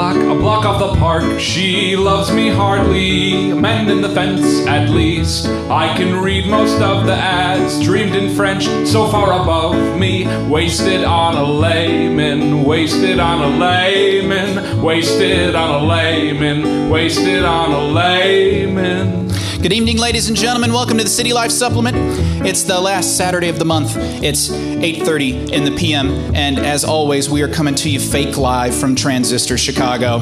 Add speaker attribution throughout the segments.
Speaker 1: block, a block off the park. She loves me hardly, mending the fence at least. I can read most of the ads, dreamed in French, so far above me. Wasted on a layman, wasted on a layman, wasted on a layman, wasted on a layman.
Speaker 2: Good evening, ladies and gentlemen. Welcome to the City Life Supplement. It's the last Saturday of the month. It's 8:30 in the PM, and as always, we are coming to you fake live from Transistor Chicago.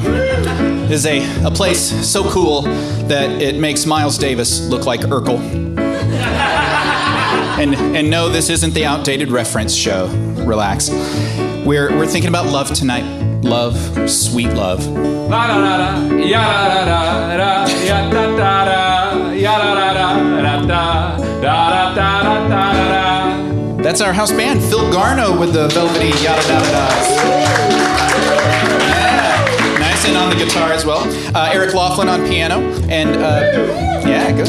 Speaker 2: This is a, a place so cool that it makes Miles Davis look like Urkel. And and no, this isn't the outdated reference show. Relax. We're we're thinking about love tonight. Love, sweet love. That's our house band, Phil Garno with the velvety yada da's. Yeah, nice and on the guitar as well. Uh, Eric Loughlin on piano, and uh, yeah, good.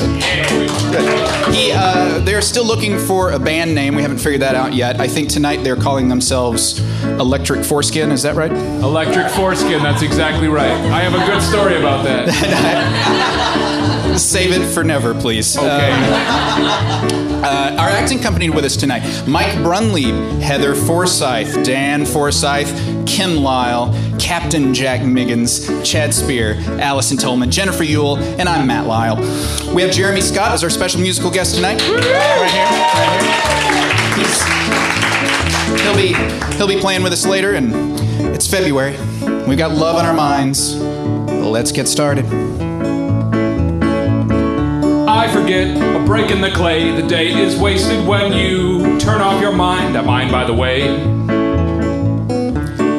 Speaker 2: Good. He, uh, they're still looking for a band name. We haven't figured that out yet. I think tonight they're calling themselves Electric Foreskin. Is that right?
Speaker 1: Electric foreskin, that's exactly right. I have a good story about that.
Speaker 2: Save it for never, please.
Speaker 1: Okay.
Speaker 2: Uh, our acting company with us tonight Mike Brunlieb, Heather Forsythe, Dan Forsythe, Kim Lyle, Captain Jack Miggins, Chad Spear, Allison Tolman, Jennifer Youle, and I'm Matt Lyle. We have Jeremy Scott as our special musical guest tonight. Right here, right here. He'll be he'll be playing with us later, and it's February. We've got love on our minds. Let's get started.
Speaker 1: Forget a break in the clay. The day is wasted when you turn off your mind. I mind, by the way.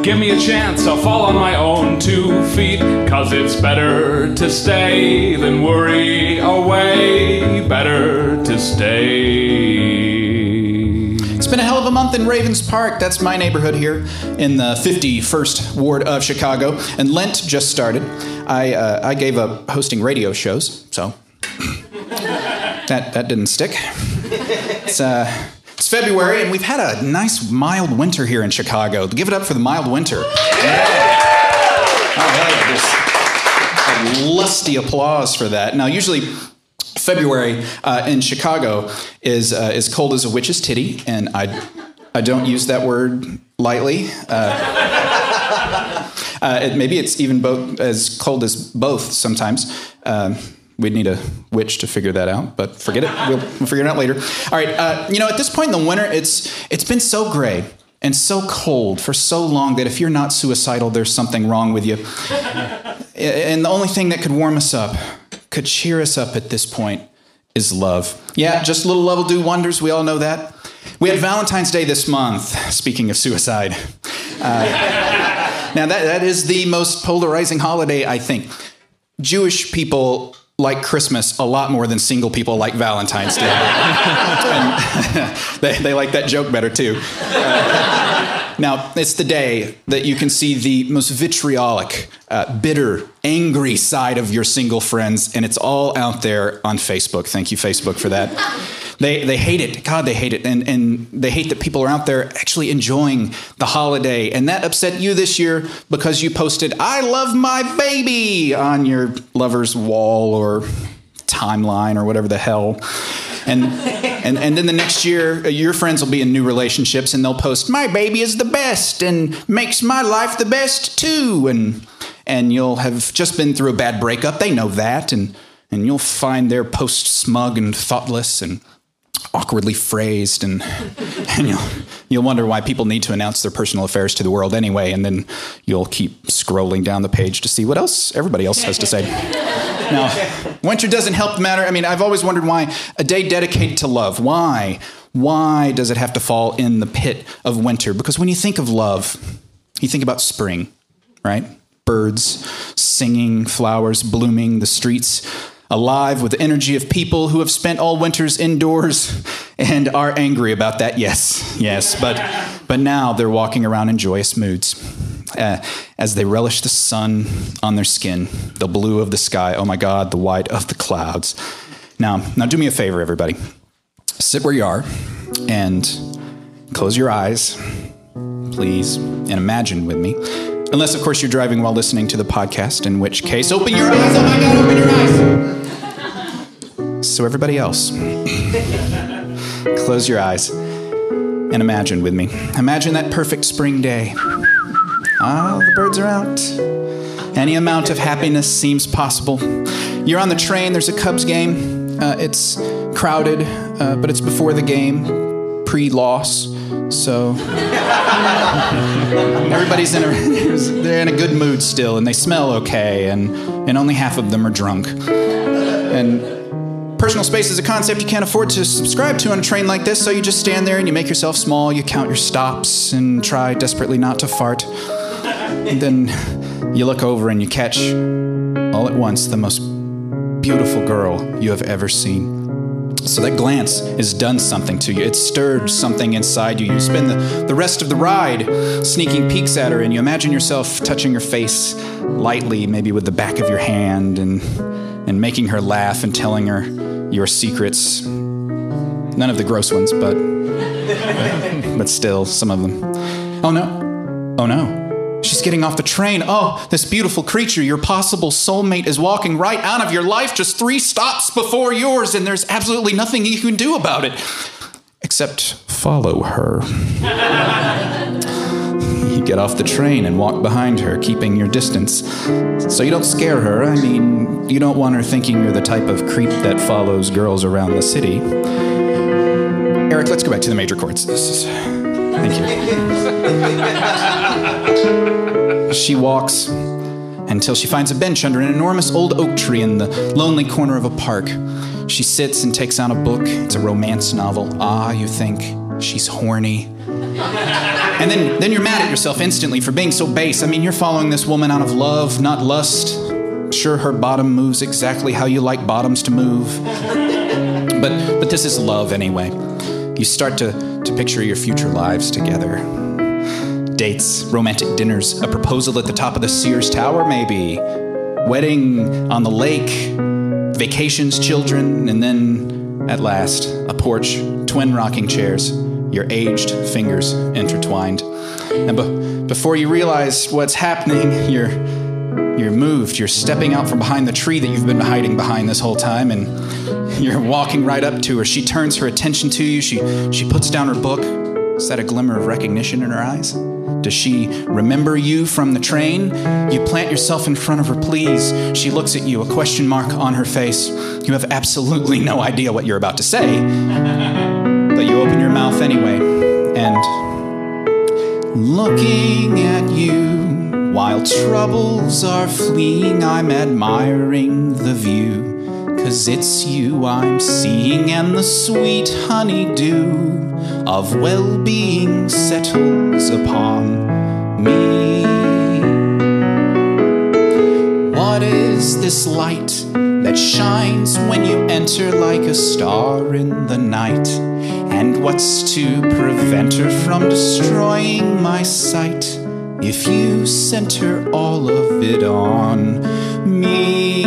Speaker 1: Give me a chance, I'll fall on my own two feet. Cause it's better to stay than worry away. Better to stay.
Speaker 2: It's been a hell of a month in Ravens Park. That's my neighborhood here in the 51st ward of Chicago. And Lent just started. I, uh, I gave up hosting radio shows, so that, that didn't stick. It's, uh, it's February, and we've had a nice mild winter here in Chicago. Give it up for the mild winter. Yeah. Lusty applause for that. Now, usually February uh, in Chicago is uh, as cold as a witch's titty, and I I don't use that word lightly. Uh, uh, it, maybe it's even both as cold as both sometimes. Um, We'd need a witch to figure that out, but forget it. We'll, figure it out later. All right. Uh, you know, at this point in the winter, it's it's been so gray and so cold for so long that if you're not suicidal, there's something wrong with you. And the only thing that could warm us up, could cheer us up at this point, is love. Yeah, just a little love will do wonders. We all know that. We had Valentine's Day this month, speaking of suicide. Uh, now, that, that is the most polarizing holiday, I think. Jewish people like Christmas a lot more than single people like Valentine's Day. And they, they like that joke better, too. Uh, now, it's the day that you can see the most vitriolic, uh, bitter, angry side of your single friends, and it's all out there on Facebook. Thank you, Facebook, for that. They, they hate it. God, they hate it. And, and they hate that people are out there actually enjoying the holiday. And that upset you this year because you posted, I love my baby on your lover's wall or timeline or whatever the hell. And, and, and then the next year, uh, your friends will be in new relationships and they'll post, My baby is the best and makes my life the best too. And, and you'll have just been through a bad breakup. They know that. And, and you'll find their post smug and thoughtless and awkwardly phrased and, and you'll, you'll wonder why people need to announce their personal affairs to the world anyway and then you'll keep scrolling down the page to see what else everybody else has to say. Now winter doesn't help the matter. I mean i've always wondered why a day dedicated to love why why does it have to fall in the pit of winter? Because when you think of love you think about spring right? Birds singing flowers blooming the streets alive with the energy of people who have spent all winters indoors and are angry about that. Yes, yes, but but now they're walking around in joyous moods. Uh, as they relish the sun on their skin, the blue of the sky, oh my God, the white of the clouds. Now, now do me a favor, everybody. Sit where you are and close your eyes, please, and imagine with me Unless, of course, you're driving while listening to the podcast, in which case, open your eyes. Oh my God, open your eyes. So, everybody else, close your eyes and imagine with me. Imagine that perfect spring day. Ah, the birds are out. Any amount of happiness seems possible. You're on the train, there's a Cubs game. Uh, it's crowded, uh, but it's before the game, pre loss. So everybody's in a they're in a good mood still, and they smell okay, and and only half of them are drunk. And personal space is a concept you can't afford to subscribe to on a train like this, so you just stand there and you make yourself small. You count your stops and try desperately not to fart. And then you look over and you catch all at once the most beautiful girl you have ever seen. So that glance has done something to you. It's stirred something inside you. You spend the, the rest of the ride sneaking peeks at her, and you imagine yourself touching her face lightly, maybe with the back of your hand, and, and making her laugh and telling her your secrets. None of the gross ones, but, but still, some of them. Oh no. Oh no. She's getting off the train. Oh, this beautiful creature, your possible soulmate, is walking right out of your life just three stops before yours, and there's absolutely nothing you can do about it except follow her. get off the train and walk behind her, keeping your distance. So you don't scare her. I mean, you don't want her thinking you're the type of creep that follows girls around the city. Eric, let's go back to the major chords. Thank you. she walks until she finds a bench under an enormous old oak tree in the lonely corner of a park. She sits and takes out a book. It's a romance novel. Ah, you think she's horny. And then, then you're mad at yourself instantly for being so base. I mean, you're following this woman out of love, not lust. Sure, her bottom moves exactly how you like bottoms to move. But, but this is love anyway. You start to, to picture your future lives together. Dates, romantic dinners, a proposal at the top of the Sears Tower, maybe. Wedding on the lake, vacations, children, and then, at last, a porch, twin rocking chairs, your aged fingers intertwined. And be- before you realize what's happening, you're you're moved. You're stepping out from behind the tree that you've been hiding behind this whole time, and you're walking right up to her. She turns her attention to you. She she puts down her book. Is that a glimmer of recognition in her eyes? Does she remember you from the train? You plant yourself in front of her, please. She looks at you, a question mark on her face. You have absolutely no idea what you're about to say, mouth anyway, and looking at you while troubles are fleeing, I'm admiring the view. Cause it's you I'm seeing, and the sweet honeydew of well being settles upon me. What is this light that shines when you enter like a star in the night? And what's to prevent her from destroying my sight? if you center all of it on me.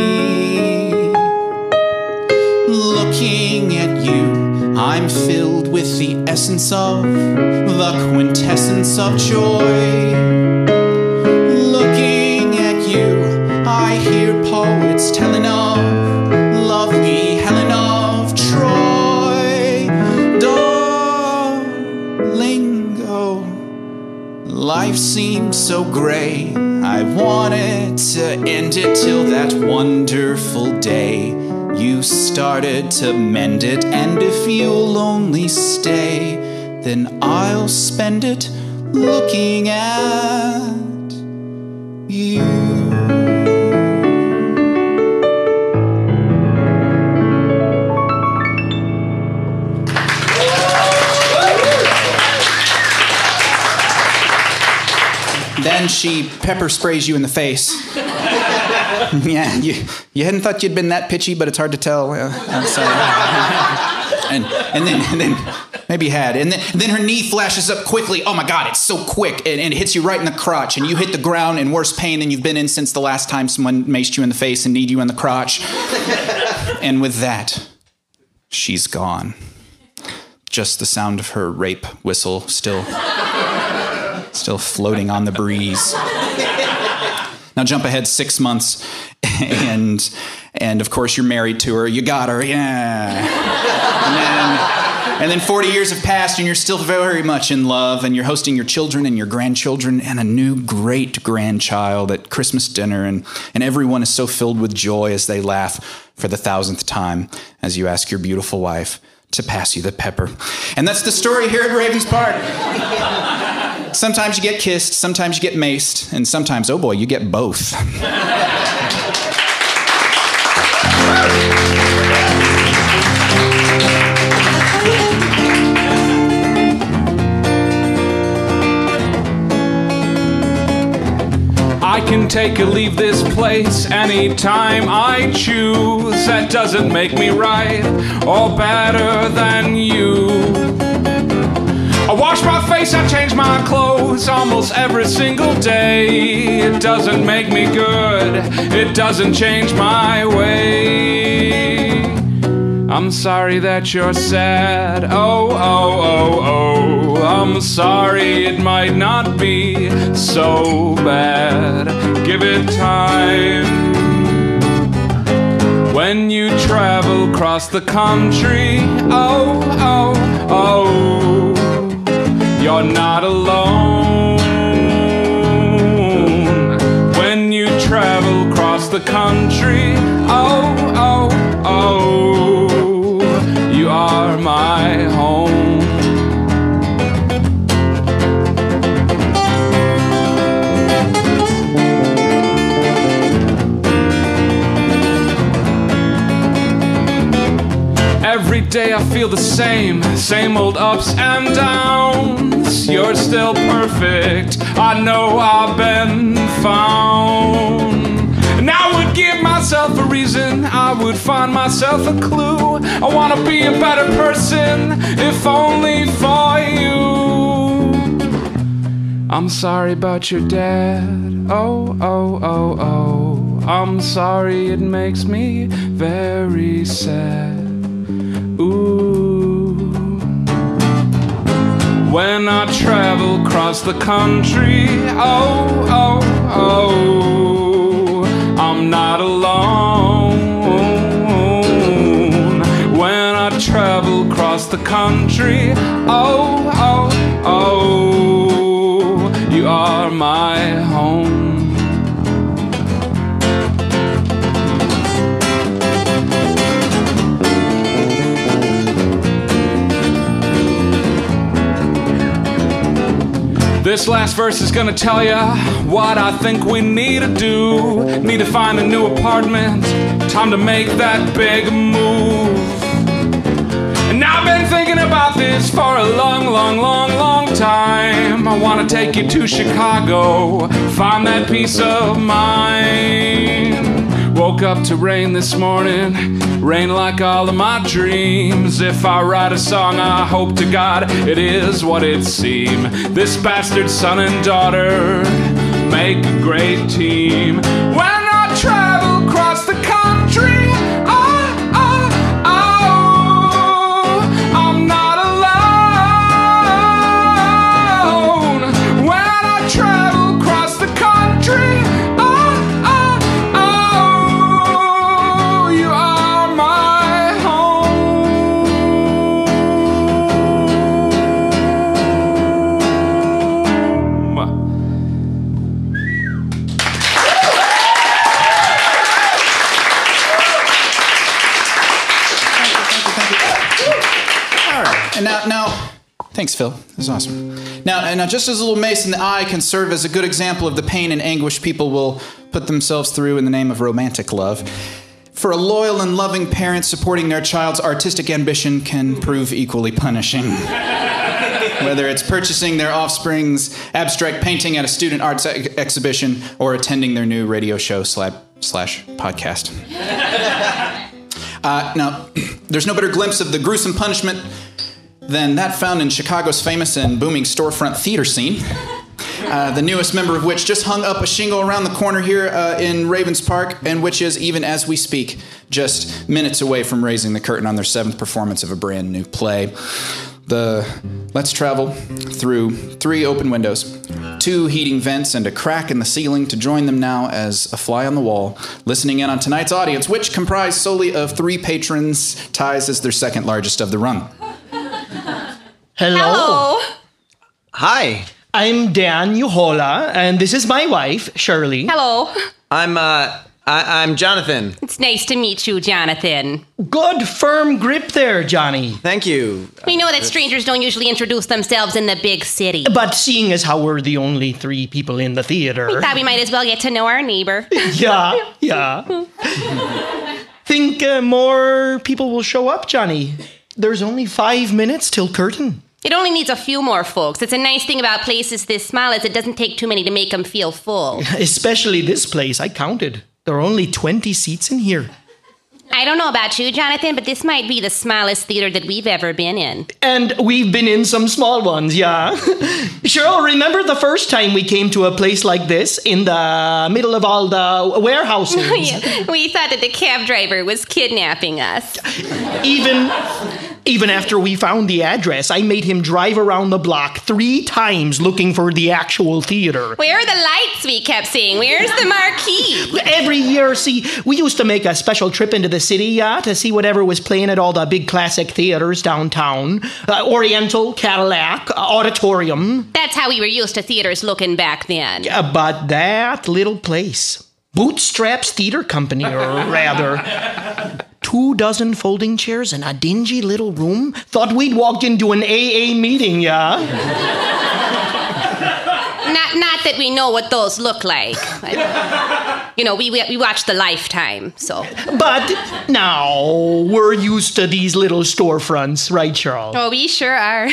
Speaker 2: Looking at you, I'm filled with the essence of the quintessence of joy. Seems so gray. I wanted to end it till that wonderful day. You started to mend it, and if you'll only stay, then I'll spend it looking at you. Then she pepper sprays you in the face. yeah, you, you hadn't thought you'd been that pitchy, but it's hard to tell. Uh, and, and, then, and then maybe had. And then, and then her knee flashes up quickly. Oh my God, it's so quick. And, and it hits you right in the crotch. And you hit the ground in worse pain than you've been in since the last time someone maced you in the face and kneed you in the crotch. and with that, she's gone. Just the sound of her rape whistle still still floating on the breeze. Now jump ahead six months, and and of course you're married to her. You got her, yeah. And then, and then 40 years have passed, and you're still very much in love, and you're hosting your children and your grandchildren and a new great grandchild at Christmas dinner, and, and everyone is so filled with joy as they laugh for the thousandth time as you ask your beautiful wife to pass you the pepper. And that's the story here at Ravens Park. Sometimes you get kissed, sometimes you get maced, and sometimes, oh boy, you get both.
Speaker 1: I can take or leave this place anytime I choose. That doesn't make me right or better than you. I wash my face, I change my clothes almost every single day. It doesn't make me good, it doesn't change my way. I'm sorry that you're sad. Oh, oh, oh, oh. I'm sorry it might not be so bad. Give it time. When you travel across the country, oh, oh, you're not alone. When you travel across the country, oh, oh, oh, you are my home. Every day I feel the same, same old ups and downs. You're still perfect, I know I've been found. And I would give myself a reason, I would find myself a clue. I wanna be a better person, if only for you. I'm sorry about your dad. Oh, oh, oh, oh. I'm sorry it makes me very sad. Ooh. When I travel across the country, oh, oh, oh, I'm not alone. When I travel across the country, oh, oh, oh, you are my home. This last verse is gonna tell you what I think we need to do. Need to find a new apartment. Time to make that big move. And I've been thinking about this for a long, long, long, long time. I wanna take you to Chicago, find that peace of mind. Woke up to rain this morning, rain like all of my dreams. If I write a song, I hope to God it is what it seems. This bastard son and daughter make a great team. When I travel
Speaker 2: thanks, Phil. This is awesome. Now, now, just as a little mace in the eye can serve as a good example of the pain and anguish people will put themselves through in the name of romantic love, for a loyal and loving parent supporting their child's artistic ambition can prove equally punishing. Whether it's purchasing their offspring's abstract painting at a student arts ex- exhibition or attending their new radio show slash, slash podcast. Uh, now, there's no better glimpse of the gruesome punishment than that found in Chicago's famous and booming storefront theater scene. Uh, the newest member of which just hung up a shingle around the corner here uh, in Ravens Park, and which is, even as we speak, just minutes away from raising the curtain on their seventh performance of a brand new play. The let's travel through three open windows, two heating vents, and a crack in the ceiling to join them now as a fly on the wall, listening in on tonight's audience, which comprised solely of three patrons. Ties as their second largest of the run.
Speaker 3: Hello.
Speaker 4: Hello.
Speaker 5: Hi,
Speaker 3: I'm Dan Uhola, and this is my wife, Shirley.
Speaker 4: Hello.
Speaker 5: I'm uh, I- I'm Jonathan.
Speaker 4: It's nice to meet you, Jonathan.
Speaker 3: Good firm grip there, Johnny.
Speaker 5: Thank you.
Speaker 4: We know that strangers don't usually introduce themselves in the big city.
Speaker 3: But seeing as how we're the only three people in the theater.
Speaker 4: We Thought we might as well get to know our neighbor.
Speaker 3: yeah, yeah. Think uh, more people will show up, Johnny. There's only five minutes till curtain.
Speaker 4: It only needs a few more folks. It's a nice thing about places this small is it doesn't take too many to make them feel full.
Speaker 3: Especially this place, I counted. There are only 20 seats in here.
Speaker 4: I don't know about you, Jonathan, but this might be the smallest theater that we've ever been in.
Speaker 3: And we've been in some small ones, yeah. Cheryl, remember the first time we came to a place like this in the middle of all the warehouses?
Speaker 4: We thought that the cab driver was kidnapping us.
Speaker 3: Even even after we found the address, I made him drive around the block three times looking for the actual theater.
Speaker 4: Where are the lights we kept seeing? Where's the marquee?
Speaker 3: Every year, see, we used to make a special trip into the city, yeah, to see whatever was playing at all the big classic theaters downtown uh, Oriental, Cadillac, uh, Auditorium.
Speaker 4: That's how we were used to theaters looking back then.
Speaker 3: Uh, but that little place, Bootstraps Theater Company, or rather, two dozen folding chairs in a dingy little room, thought we'd walked into an AA meeting, yeah?
Speaker 4: Not, not that we know what those look like. But, you know, we, we, we watched the Lifetime, so.
Speaker 3: But now we're used to these little storefronts, right, Charles?
Speaker 4: Oh, we sure are.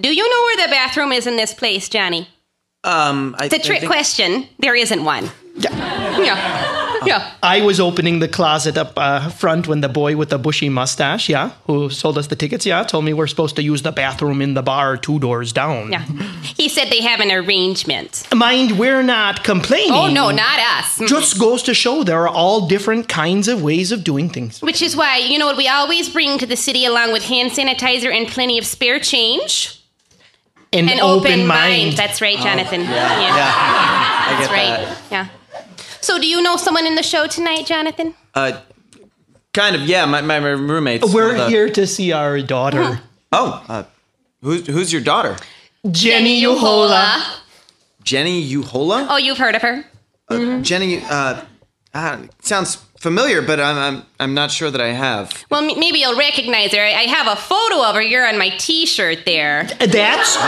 Speaker 4: Do you know where the bathroom is in this place, Johnny?
Speaker 5: Um, I,
Speaker 4: It's a trick
Speaker 5: I think-
Speaker 4: question. There isn't one.
Speaker 3: Yeah.
Speaker 4: Yeah. Yeah.
Speaker 3: I was opening the closet up uh, front when the boy with the bushy mustache, yeah, who sold us the tickets, yeah, told me we're supposed to use the bathroom in the bar two doors down.
Speaker 4: Yeah. He said they have an arrangement.
Speaker 3: Mind, we're not complaining.
Speaker 4: Oh, no, not us.
Speaker 3: Just goes to show there are all different kinds of ways of doing things.
Speaker 4: Which is why, you know what, we always bring to the city along with hand sanitizer and plenty of spare change.
Speaker 3: An,
Speaker 4: An
Speaker 3: open, mind.
Speaker 4: That's right, Jonathan.
Speaker 5: Yeah, I
Speaker 4: That's right.
Speaker 5: that.
Speaker 4: Yeah. So, do you know someone in the show tonight, Jonathan?
Speaker 5: Uh, kind of. Yeah, my my, my roommates.
Speaker 3: We're
Speaker 5: the-
Speaker 3: here to see our daughter,
Speaker 5: Oh, uh, who's who's your daughter?
Speaker 3: Jenny Uhola.
Speaker 5: Jenny Uhola.
Speaker 4: Oh, you've heard of her?
Speaker 5: Uh, Jenny. Uh, uh, sounds familiar, but I'm I'm I'm not sure that I have.
Speaker 4: Well, m- maybe you'll recognize her. I I have a photo of her here on my T-shirt there.
Speaker 3: That's
Speaker 5: Oh,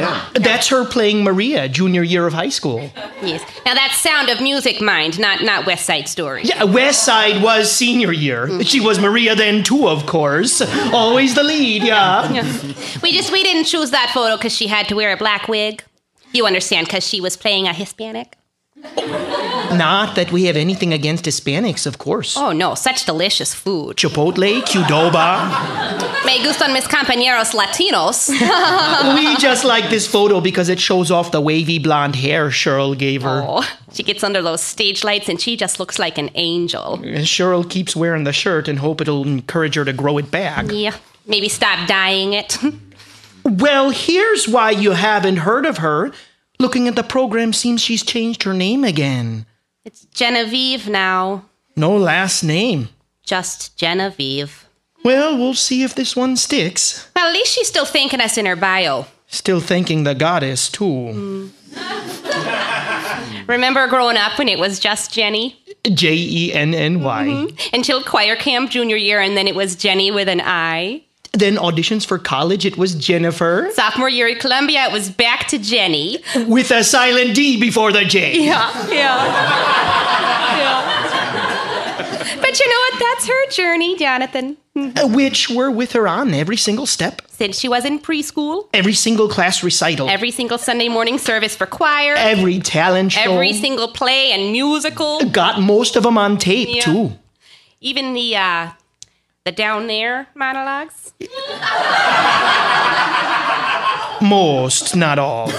Speaker 5: yeah.
Speaker 3: that's her playing Maria, junior year of high school.
Speaker 4: Yes. Now that's Sound of Music, mind, not not West Side Story.
Speaker 3: Yeah, West Side was senior year. Mm. She was Maria then too, of course. Always the lead, yeah.
Speaker 4: Yeah. We just we didn't choose that photo because she had to wear a black wig. You understand? Because she was playing a Hispanic. Oh.
Speaker 3: Not that we have anything against Hispanics, of course.
Speaker 4: Oh no, such delicious food.
Speaker 3: Chipotle, Qdoba.
Speaker 4: Me gustan mis compañeros latinos.
Speaker 3: we just like this photo because it shows off the wavy blonde hair Cheryl gave her.
Speaker 4: oh, she gets under those stage lights and she just looks like an angel.
Speaker 3: And Cheryl keeps wearing the shirt and hope it'll encourage her to grow it back.
Speaker 4: Yeah. Maybe stop dyeing it.
Speaker 3: Well, here's why you haven't heard of her. Looking at the program, seems she's changed her name again.
Speaker 4: It's Genevieve now.
Speaker 3: No last name.
Speaker 4: Just Genevieve.
Speaker 3: Well, we'll see if this one sticks.
Speaker 4: Well, at least she's still thanking us in her bio.
Speaker 3: Still thanking the goddess, too. Mm.
Speaker 4: Remember growing up when it was just Jenny?
Speaker 3: J E N N Y. Mm-hmm.
Speaker 4: Until choir camp junior year, and then it was Jenny with an I.
Speaker 3: Then auditions for college, it was Jennifer
Speaker 4: Sophomore year at Columbia, it was back to Jenny.
Speaker 3: with a silent D before the J.
Speaker 4: Yeah, yeah. yeah. But you know what? That's her journey, Jonathan.
Speaker 3: Which we're with her on every single step,
Speaker 4: Since she was in preschool,
Speaker 3: every single class recital,
Speaker 4: every single Sunday morning service for choir,
Speaker 3: every talent show.
Speaker 4: every single play and musical,
Speaker 3: Got most of them on tape,
Speaker 4: Yeah.
Speaker 3: too.
Speaker 4: even the uh, the down there monologues.
Speaker 3: Most, not all.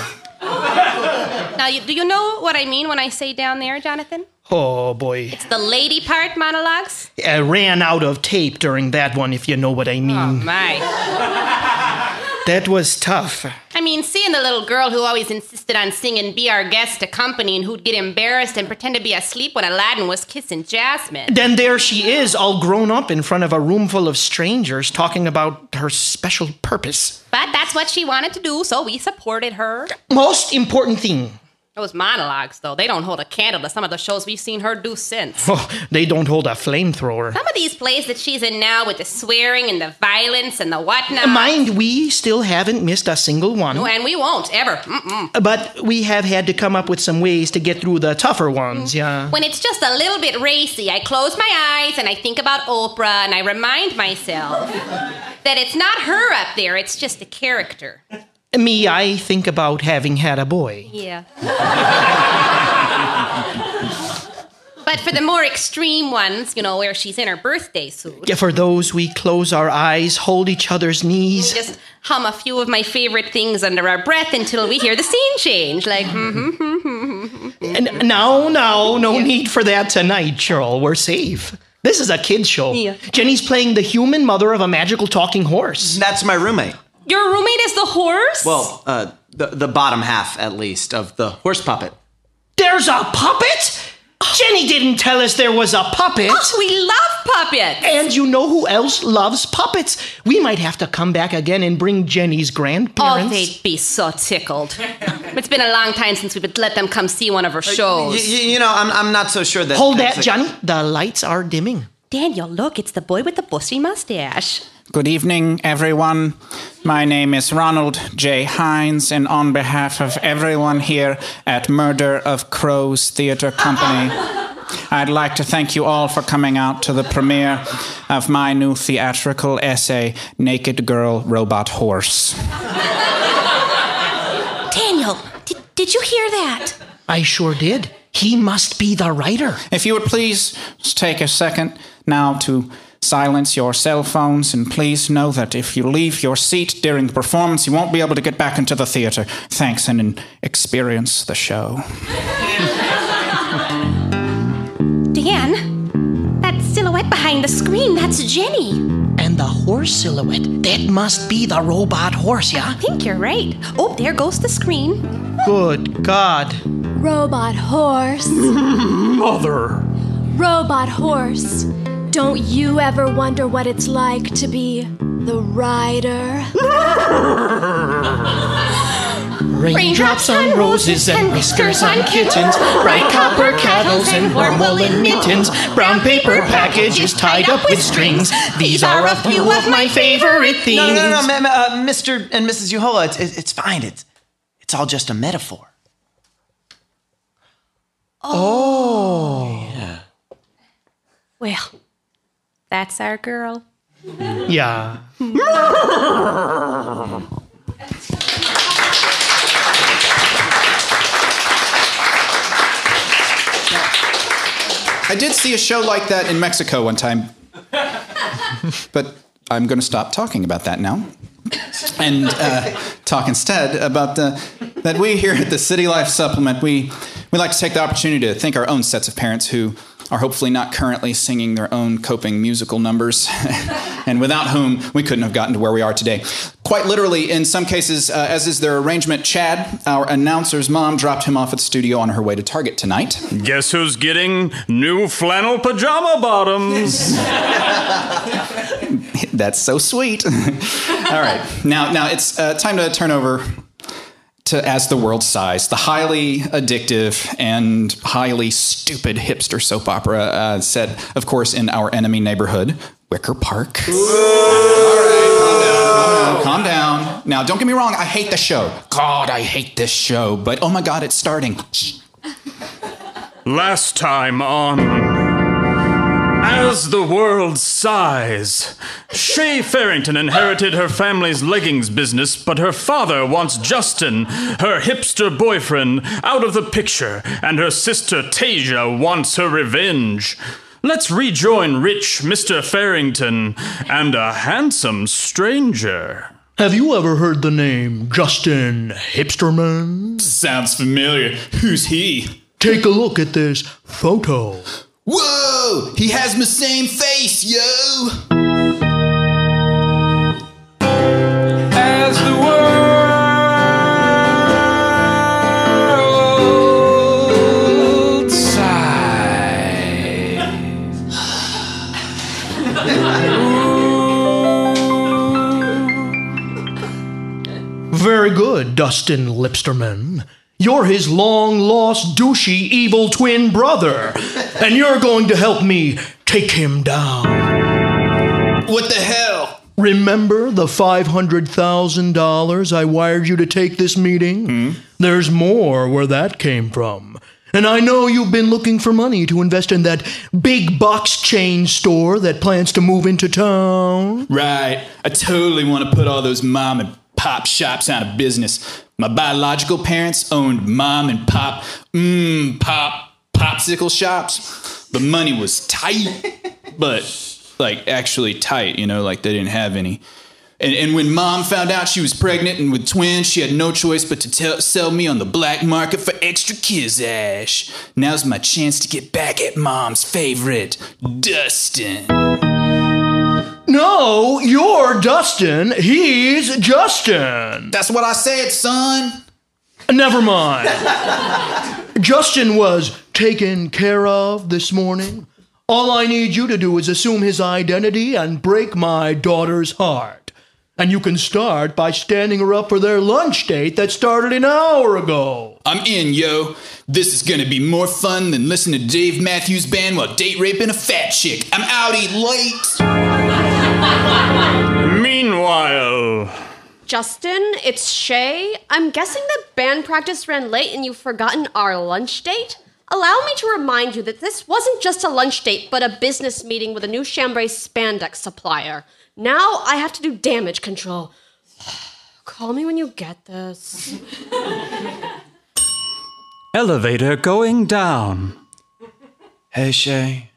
Speaker 4: Now, you, do you know what I mean when I say down there, Jonathan?
Speaker 3: Oh boy.
Speaker 4: It's the lady part monologues.
Speaker 3: I ran out of tape during that one, if you know what I mean.
Speaker 4: Oh my!
Speaker 3: That was tough.
Speaker 4: I mean, seeing the little girl who always insisted on singing Be Our Guest to company and who'd get embarrassed and pretend to be asleep when Aladdin was kissing Jasmine.
Speaker 3: Then there she is, all grown up in front of a room full of strangers, talking about her special purpose.
Speaker 4: But that's what she wanted to do, so we supported her.
Speaker 3: Most important thing.
Speaker 4: Those monologues, though, they don't hold a candle to some of the shows we've seen her do since.
Speaker 3: Oh, they don't hold a flamethrower.
Speaker 4: Some of these plays that she's in now with the swearing and the violence and the whatnot.
Speaker 3: Mind, we still haven't missed a single one.
Speaker 4: No, and we won't, ever. Mm-mm.
Speaker 3: But we have had to come up with some ways to get through the tougher ones, mm-hmm. yeah.
Speaker 4: When it's just a little bit racy, I close my eyes and I think about Oprah and I remind myself that it's not her up there, it's just a character.
Speaker 3: Me, I think about having had a boy.
Speaker 4: Yeah. but for the more extreme ones, you know, where she's in her birthday suit,
Speaker 3: Yeah, For those, we close our eyes, hold each other's knees.
Speaker 4: just hum a few of my favorite things under our breath until we hear the scene change. Like, hmm, hmm, hmm, hmm
Speaker 3: And no, no, no need for that tonight, Cheryl. We're safe. This is a kid's show.
Speaker 4: Yeah.
Speaker 3: Jenny's playing the human mother of a magical talking horse.
Speaker 5: That's my roommate.
Speaker 4: Your roommate is the horse?
Speaker 5: Well, uh, the the bottom half at least of the horse puppet.
Speaker 3: There's a puppet? Jenny didn't tell us there was a puppet.
Speaker 4: we love puppets.
Speaker 3: And you know who else loves puppets? We might have to come back again and bring Jenny's grandparents.
Speaker 4: Oh, they'd be so tickled. it's been a long time since we've let them come see one of her
Speaker 5: Y-
Speaker 4: shows.
Speaker 5: y- you know, I'm, I'm not so sure that.
Speaker 3: Hold that,
Speaker 5: a-
Speaker 3: Johnny. The lights are dimming.
Speaker 4: Daniel, look, it's the boy with the bushy mustache.
Speaker 2: Good evening, everyone. My name is Ronald J. Hines, and on behalf of everyone here at Murder of Crows Theater Company, I'd like to thank you all for coming out to the premiere of my new theatrical essay, Naked Girl Robot Horse.
Speaker 4: Daniel, did, did you hear that?
Speaker 3: I sure did. He must be the writer.
Speaker 2: If you would please take a second now to silence your cell phones, and please know that if you leave your seat during the performance, you won't be able to get back into the theater. Thanks, and experience the show.
Speaker 4: Dan, that silhouette behind the screen, that's Jenny.
Speaker 3: And the horse silhouette. That must be the robot horse, yeah?
Speaker 4: I think you're right. Oh, there goes the screen.
Speaker 3: Good God.
Speaker 6: Robot horse.
Speaker 3: Mother.
Speaker 6: Robot horse. Don't you ever wonder what it's like to be the rider?
Speaker 3: Raindrops on roses and whiskers on kittens, bright copper kettles and warm woolen mittens, brown paper packages tied up with strings. These are a few of my favorite things.
Speaker 5: No, no, no, no, ma- ma- uh, Mr. and Mrs. Uhola, it's, it's, it's fine. It's, it's all just a metaphor.
Speaker 4: Oh Well, that's our girl.
Speaker 3: Yeah.
Speaker 2: I did see a show like that in Mexico one time, but I'm going to stop talking about that now and uh, talk instead about the, that we here at the City Life Supplement we we like to take the opportunity to thank our own sets of parents who are hopefully not currently singing their own coping musical numbers, and without whom we couldn't have gotten to where we are today. Quite literally, in some cases, uh, as is their arrangement, Chad, our announcer's mom, dropped him off at the studio on her way to Target tonight.
Speaker 1: Guess who's getting new flannel pajama bottoms?
Speaker 2: That's so sweet. All right, now now it's uh, time to turn over to As the World Sighs, the highly addictive and highly stupid hipster soap opera uh, set, of course, in our enemy neighborhood, Wicker Park. All right, calm down, calm down, calm down. Now, don't get me wrong, I hate the show. God, I hate this show, but oh my God, it's starting.
Speaker 1: Last time on. As the world sighs, Shay Farrington inherited her family's leggings business, but her father wants Justin, her hipster boyfriend, out of the picture, and her sister Tasia wants her revenge. Let's rejoin rich Mr. Farrington and a handsome stranger.
Speaker 3: Have you ever heard the name Justin Hipsterman?
Speaker 2: Sounds familiar. Who's he?
Speaker 3: Take a look at this photo.
Speaker 2: Whoa! He has my same face, yo!
Speaker 3: Very good, Dustin Lipsterman. You're his long lost, douchey, evil twin brother, and you're going to help me take him down.
Speaker 2: What the hell?
Speaker 3: Remember the $500,000 I wired you to take this meeting? Hmm. There's more where that came from. And I know you've been looking for money to invest in that big box chain store that plans to move into town.
Speaker 2: Right. I totally want to put all those mom and pop shops out of business. My biological parents owned mom and pop, mmm, pop, popsicle shops. The money was tight, but like actually tight, you know, like they didn't have any. And, and when mom found out she was pregnant and with twins, she had no choice but to tell, sell me on the black market for extra kizash. Now's my chance to get back at mom's favorite, Dustin.
Speaker 3: No, you're Dustin. He's Justin.
Speaker 2: That's what I said, son.
Speaker 3: Never mind. Justin was taken care of this morning. All I need you to do is assume his identity and break my daughter's heart. And you can start by standing her up for their lunch date that started an hour ago.
Speaker 2: I'm in, yo. This is gonna be more fun than listening to Dave Matthews Band while date raping a fat chick. I'm outie late.
Speaker 1: Meanwhile,
Speaker 7: Justin, it's Shay. I'm guessing that band practice ran late and you've forgotten our lunch date? Allow me to remind you that this wasn't just a lunch date, but a business meeting with a new chambray spandex supplier. Now I have to do damage control. Call me when you get this.
Speaker 1: elevator going down.
Speaker 5: Hey, Shay.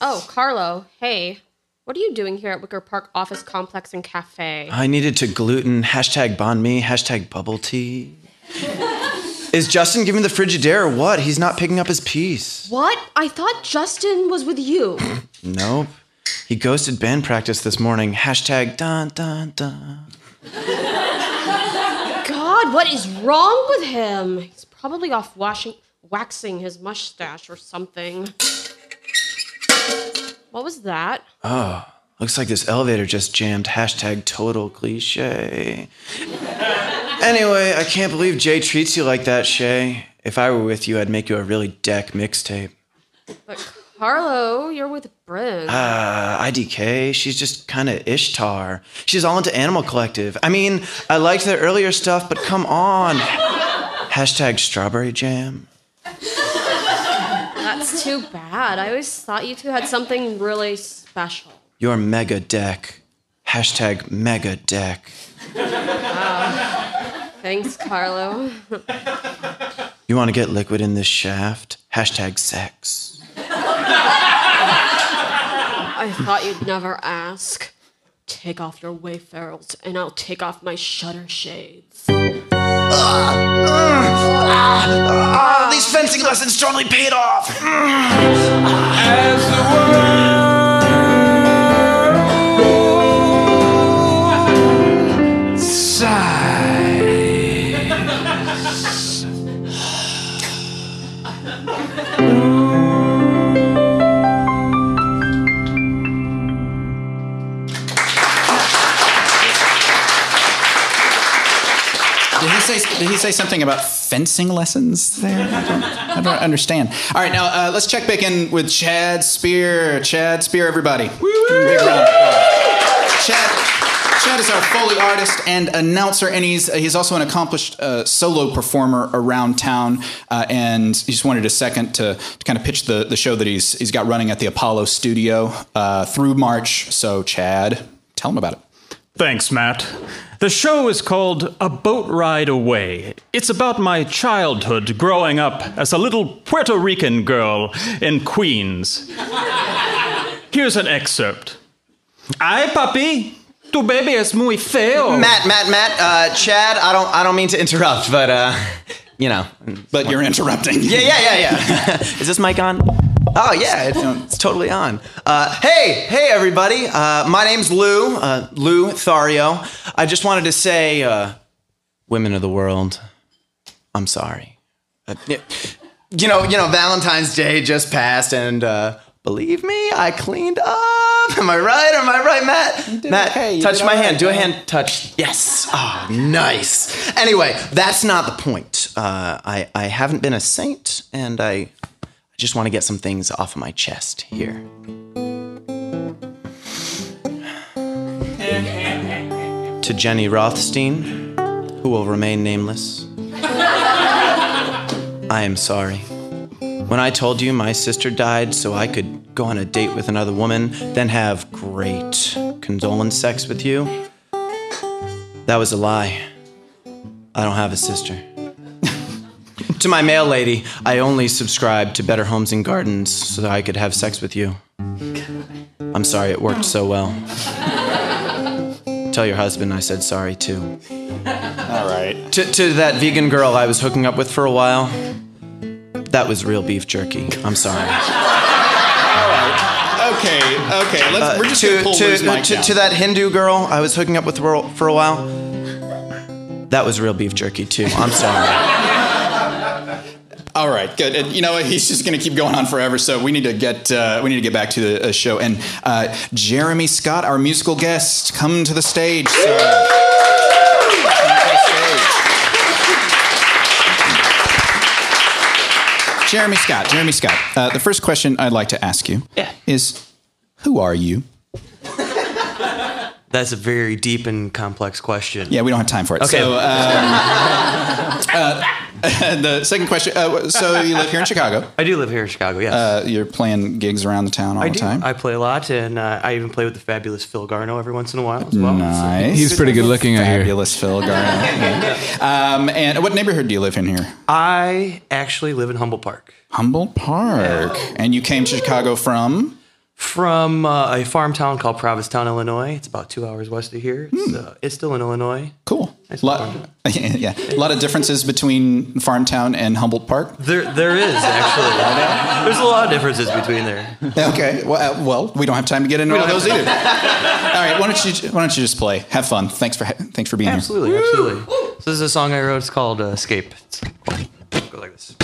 Speaker 7: Oh, Carlo, hey. What are you doing here at Wicker Park Office Complex and Cafe?
Speaker 5: I needed to gluten hashtag bond me hashtag bubble tea. Is Justin giving the Frigidaire or what? He's not picking up his piece.
Speaker 7: What? I thought Justin was with you.
Speaker 5: Nope. He ghosted band practice this morning. Hashtag dun dun dun.
Speaker 7: God, what is wrong with him? He's probably off washing, waxing his mustache or something. What was that?
Speaker 5: Oh, looks like this elevator just jammed. Hashtag total cliche. anyway, I can't believe Jay treats you like that, Shay. If I were with you, I'd make you a really deck mixtape.
Speaker 7: But Carlo, you're with Bryn.
Speaker 5: Uh, IDK, she's just kind of Ishtar. She's all into Animal Collective. I mean, I liked their earlier stuff, but come on. Hashtag strawberry jam.
Speaker 7: Too bad. I always thought you two had something really special.
Speaker 5: Your mega deck. Hashtag mega deck.
Speaker 7: Thanks, Carlo.
Speaker 5: You want to get liquid in this shaft? Hashtag sex.
Speaker 7: I thought you'd never ask. Take off your wayfarers, and I'll take off my shutter shades.
Speaker 5: These fencing lessons totally paid off.
Speaker 2: Did he say? Did he say something about fencing lessons there? I don't, I don't understand. All right, now uh, let's check back in with Chad Spear. Chad Spear, everybody. Big round. Chad. Chad is our Foley artist and announcer, and he's he's also an accomplished uh, solo performer around town. Uh, and he just wanted a second to, to kind of pitch the, the show that he's he's got running at the Apollo Studio uh, through March. So, Chad, tell him about it.
Speaker 1: Thanks, Matt. The show is called A Boat Ride Away. It's about my childhood growing up as a little Puerto Rican girl in Queens. Here's an excerpt. Ay, papi, tu baby es muy feo.
Speaker 5: Matt, Matt, Matt, uh, Chad, I don't I don't mean to interrupt, but uh, you know.
Speaker 2: But you're interrupting.
Speaker 5: Yeah, yeah, yeah, yeah. Is this mic on? Oh yeah, it's, it's totally on. Uh, hey, hey everybody. Uh, my name's Lou, uh, Lou Thario. I just wanted to say, uh, women of the world, I'm sorry. Uh, you know, you know, Valentine's Day just passed, and uh, believe me, I cleaned up? Am I right? Am I right, Matt? Matt,
Speaker 2: okay.
Speaker 5: Touch my
Speaker 2: right,
Speaker 5: hand. Do a hand touch. Yes. Ah, nice. Anyway, that's not the point. Uh, I I haven't been a saint, and I just want to get some things off of my chest here. to Jenny Rothstein, who will remain nameless. I am sorry. When I told you my sister died so I could go on a date with another woman, then have great condolence sex with you, that was a lie. I don't have a sister. To my mail lady, I only subscribed to Better Homes and Gardens so that I could have sex with you. I'm sorry it worked so well. Tell your husband I said sorry too.
Speaker 2: All right.
Speaker 5: To, to that vegan girl I was hooking up with for a while, that was real beef jerky. I'm sorry. Alright.
Speaker 2: Okay. Okay. Let's. Uh, we're just
Speaker 5: to,
Speaker 2: gonna pull
Speaker 5: to,
Speaker 2: Lou's uh, mic
Speaker 5: to,
Speaker 2: down.
Speaker 5: to that Hindu girl I was hooking up with for, for a while, that was real beef jerky too. I'm sorry.
Speaker 2: All right, good. And you know what? He's just going to keep going on forever. So we need to get uh, we need to get back to the uh, show. And uh, Jeremy Scott, our musical guest, come to the stage. Sir. Come to the stage. Jeremy Scott. Jeremy Scott. Uh, the first question I'd like to ask you
Speaker 8: Yeah.
Speaker 2: is, who are you?
Speaker 8: That's a very deep and complex question.
Speaker 2: Yeah, we don't have time for it.
Speaker 8: Okay.
Speaker 2: So, um, uh, the second question. Uh, so you live here in Chicago.
Speaker 8: I do live here in Chicago. Yes,
Speaker 2: Uh, you're playing gigs around the town all
Speaker 8: I
Speaker 2: the
Speaker 8: do.
Speaker 2: time.
Speaker 8: I play a lot, and uh, I even play with the fabulous Phil Garno every once in a while as well.
Speaker 2: Nice.
Speaker 1: He's pretty good looking, I hear.
Speaker 2: Fabulous Phil Garno. Yeah. Um, and what neighborhood do you live in here?
Speaker 8: I actually live in Humboldt Park,
Speaker 2: Humboldt Park. And you came to Chicago from?
Speaker 8: From uh, a farm town called Provincetown, Illinois. It's about two hours west of here. It's, uh, it's still in Illinois.
Speaker 2: Cool.
Speaker 8: Nice
Speaker 2: Lot, yeah, a lot of differences between Farmtown and Humboldt Park.
Speaker 8: There, there is actually. There's a lot of differences between there.
Speaker 2: Okay. Well, uh, well, we don't have time to get into all those either. all right. Why don't you Why don't you just play? Have fun. Thanks for ha- Thanks for being
Speaker 8: Absolutely, absolutely. So this is a song I wrote. It's called uh, "Escape." It's, go like this.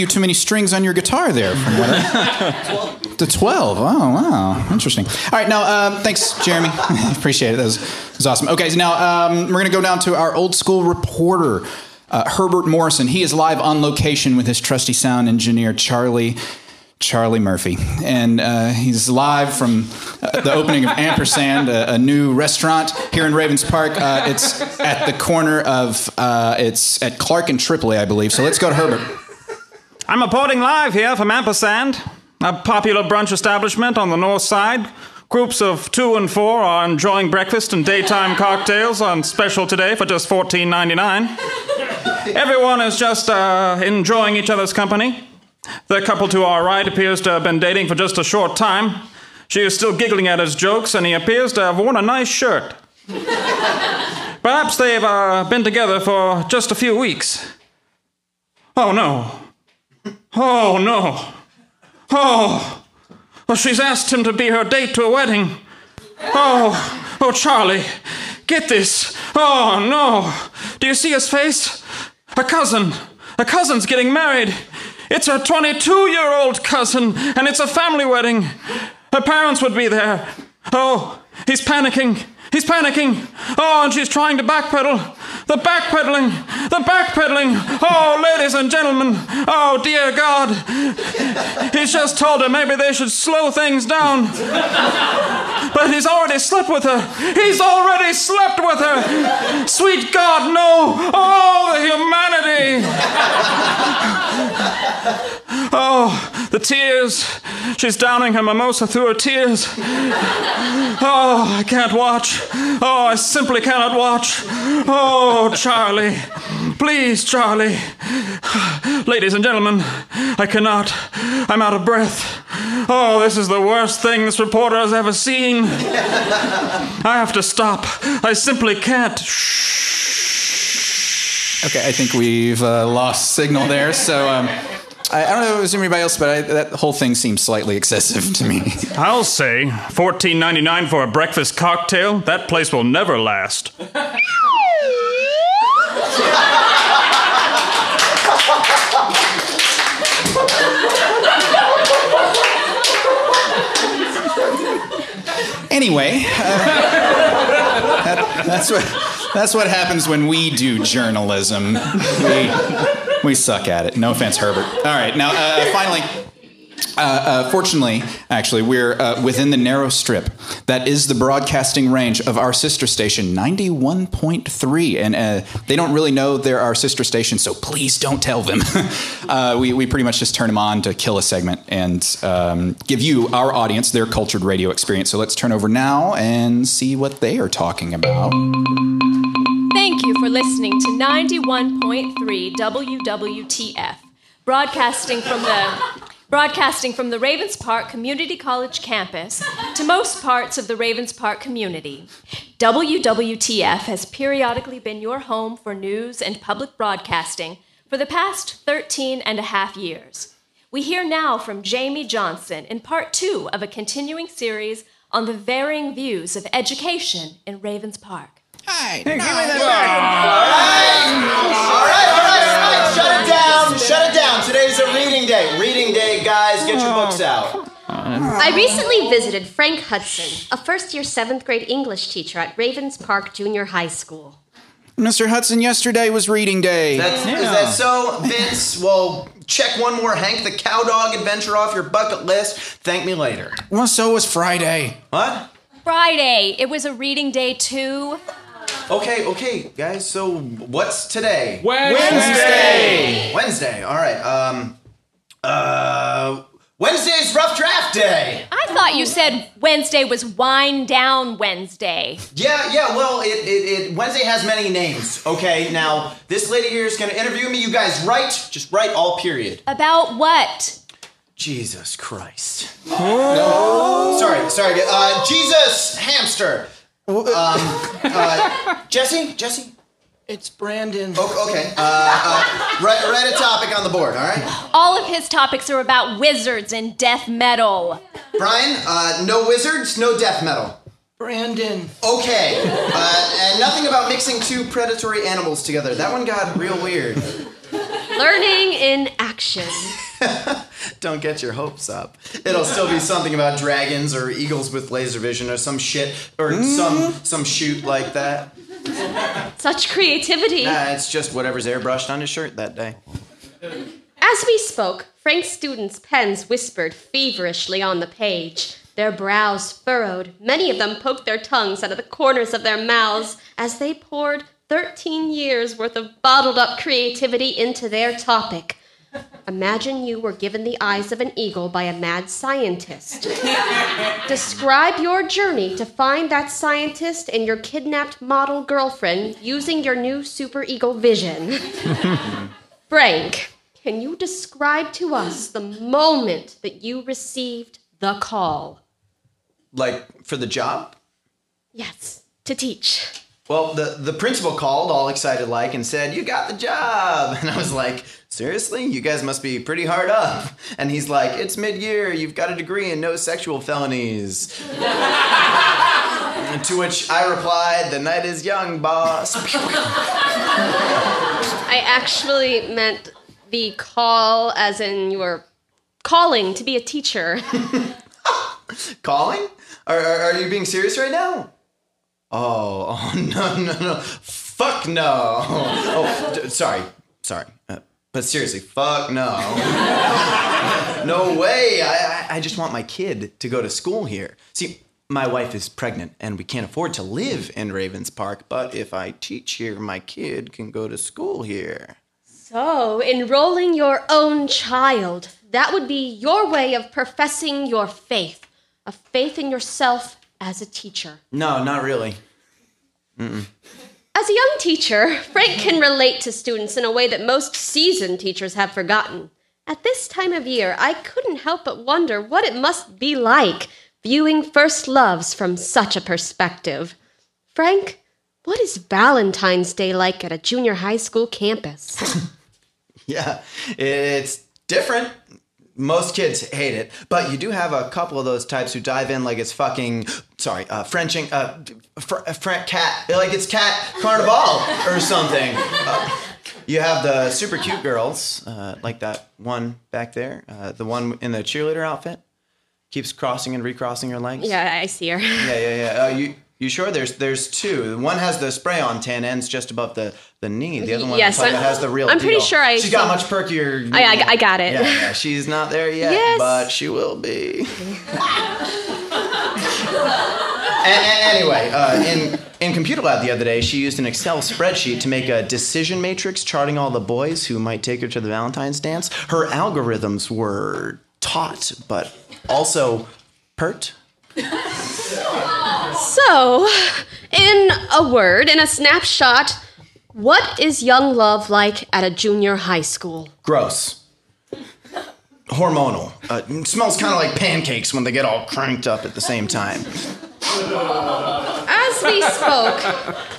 Speaker 2: Few too many strings on your guitar there. From what I, to twelve. Oh wow, interesting. All right, now um, thanks, Jeremy. Appreciate it. That was, that was awesome. Okay, so now um, we're gonna go down to our old school reporter, uh, Herbert Morrison. He is live on location with his trusty sound engineer Charlie. Charlie Murphy, and uh, he's live from uh, the opening of Ampersand, a, a, new restaurant here in Ravens Park. Uh, it's at the corner of uh, it's at Clark and Tripoli, I believe. So let's go to Herbert.
Speaker 1: I'm reporting live here from Ampersand, a popular brunch establishment on the north side. Groups of two and four are enjoying breakfast and daytime cocktails on special today for just $14.99. Everyone is just uh, enjoying each other's company. The couple to our right appears to have been dating for just a short time. She is still giggling at his jokes, and he appears to have worn a nice shirt. Perhaps they've uh, been together for just a few weeks. Oh no. Oh no. Oh. Well, she's asked him to be her date to a wedding. Oh, oh, Charlie, get this. Oh no. Do you see his face? A cousin. A cousin's getting married. It's her 22 year old cousin, and it's a family wedding. Her parents would be there. Oh, he's panicking. He's panicking. Oh, and she's trying to backpedal. The backpedaling. The backpedaling. Oh, ladies and gentlemen. Oh, dear God. He's just told her maybe they should slow things down. But he's already slept with her. He's already slept with her. Sweet God, no. Oh, the humanity. Oh, the tears. She's downing her mimosa through her tears. Oh, I can't watch. Oh, I simply cannot watch. Oh, Charlie. Please, Charlie. Ladies and gentlemen, I cannot. I'm out of breath. Oh, this is the worst thing this reporter has ever seen. I have to stop. I simply can't.
Speaker 2: Okay, I think we've uh, lost signal there. So um, I, I, don't know if it was anybody else, but I, that whole thing seems slightly excessive to me.
Speaker 1: I'll say fourteen ninety nine for a breakfast cocktail. That place will never last.
Speaker 2: Anyway, uh, that, that's what that's what happens when we do journalism. We, we suck at it. No offense, Herbert. All right, now uh, finally. Uh, uh, fortunately, actually, we're uh, within the narrow strip that is the broadcasting range of our sister station, 91.3. And uh, they don't really know they're our sister station, so please don't tell them. Uh, we, we pretty much just turn them on to kill a segment and um, give you, our audience, their cultured radio experience. So let's turn over now and see what they are talking about.
Speaker 9: Thank you for listening to 91.3 WWTF, broadcasting from the broadcasting from the Ravens Park Community College campus to most parts of the Ravens Park community. WWTF has periodically been your home for news and public broadcasting for the past 13 and a half years. We hear now from Jamie Johnson in part two of a continuing series on the varying views of education in Ravens Park.
Speaker 2: Hi.
Speaker 5: Hey, give me that All right, all right, all right. Shut it down. Shut it down. Today's a reading day. Reading day, guys. Get your books out.
Speaker 6: I recently visited Frank Hudson, a first year seventh grade English teacher at Ravens Park Junior High School.
Speaker 2: Mr. Hudson, yesterday was reading day.
Speaker 5: That's, Is that so, Vince? Well, check one more Hank the Cowdog adventure off your bucket list. Thank me later.
Speaker 2: Well, so was Friday.
Speaker 5: What?
Speaker 9: Friday. It was a reading day, too.
Speaker 5: Okay, okay, guys. So what's today?
Speaker 10: Wednesday.
Speaker 5: Wednesday. All right. Um. Uh. Wednesday's rough draft day.
Speaker 9: I thought you said Wednesday was wind down Wednesday.
Speaker 5: Yeah, yeah. Well, it, it, it Wednesday has many names. Okay. Now this lady here is gonna interview me. You guys write. Just write all period.
Speaker 9: About what?
Speaker 5: Jesus Christ. no. Sorry, sorry. Uh, Jesus hamster. Um, uh, Jesse, Jesse.
Speaker 11: It's Brandon.
Speaker 5: Oh, okay. Uh, uh, write, write a topic on the board, all right?
Speaker 9: All of his topics are about wizards and death metal.
Speaker 5: Brian, uh, no wizards, no death metal.
Speaker 11: Brandon.
Speaker 5: Okay. Uh, and nothing about mixing two predatory animals together. That one got real weird.
Speaker 6: Learning in action.
Speaker 5: Don't get your hopes up. It'll still be something about dragons or eagles with laser vision or some shit or some mm-hmm. some shoot like that.
Speaker 7: Such creativity.
Speaker 5: Nah, it's just whatever's airbrushed on his shirt that day.
Speaker 7: As we spoke, Frank's students' pens whispered feverishly on the page. Their brows furrowed. Many of them poked their tongues out of the corners of their mouths as they poured 13 years worth of bottled up creativity into their topic. Imagine you were given the eyes of an eagle by a mad scientist. Describe your journey to find that scientist and your kidnapped model girlfriend using your new super eagle vision. Frank, can you describe to us the moment that you received the call?
Speaker 5: Like for the job?
Speaker 7: Yes, to teach.
Speaker 5: Well, the, the principal called all excited like and said, You got the job. And I was like, Seriously? You guys must be pretty hard up. And he's like, It's mid year. You've got a degree in no sexual felonies. to which I replied, The night is young, boss.
Speaker 7: I actually meant the call as in you were calling to be a teacher.
Speaker 5: Calling? Are, are, are you being serious right now? Oh, oh no, no, no. Fuck no. Oh, d- sorry, sorry. Uh, but seriously, fuck no. no way. I, I, I just want my kid to go to school here. See, my wife is pregnant and we can't afford to live in Ravens Park, but if I teach here, my kid can go to school here.
Speaker 7: So, enrolling your own child, that would be your way of professing your faith, a faith in yourself as a teacher.
Speaker 5: No, not really.
Speaker 7: As a young teacher, Frank can relate to students in a way that most seasoned teachers have forgotten. At this time of year, I couldn't help but wonder what it must be like viewing first loves from such a perspective. Frank, what is Valentine's Day like at a junior high school campus?
Speaker 5: Yeah, it's different. Most kids hate it, but you do have a couple of those types who dive in like it's fucking sorry, uh, Frenching, uh, fr- fr- cat, like it's cat carnival or something. Uh, you have the super cute girls, uh, like that one back there, uh, the one in the cheerleader outfit, keeps crossing and recrossing her legs.
Speaker 7: yeah, I see her.
Speaker 5: yeah, yeah. yeah. Uh, you you sure? There's there's two. One has the spray on tan ends just above the the knee. The other one
Speaker 7: Yes,
Speaker 5: has the real.
Speaker 7: I'm pretty sure I
Speaker 5: She's got much perkier.
Speaker 7: I- I- I got it.
Speaker 5: Yeah, yeah, she's not there yet,
Speaker 7: Yes.
Speaker 5: but she will be. Anyway, uh, in in computer lab the other day, she used an Excel spreadsheet to make a decision matrix charting all the boys who might take her to the Valentine's dance. Her algorithms were taught, but also pert.
Speaker 7: So, in a word, in a snapshot, what is young love like at a junior high school?
Speaker 5: Gross. Hormonal. Uh, smells kind of like pancakes when they get all cranked up at the same time.
Speaker 7: As we spoke,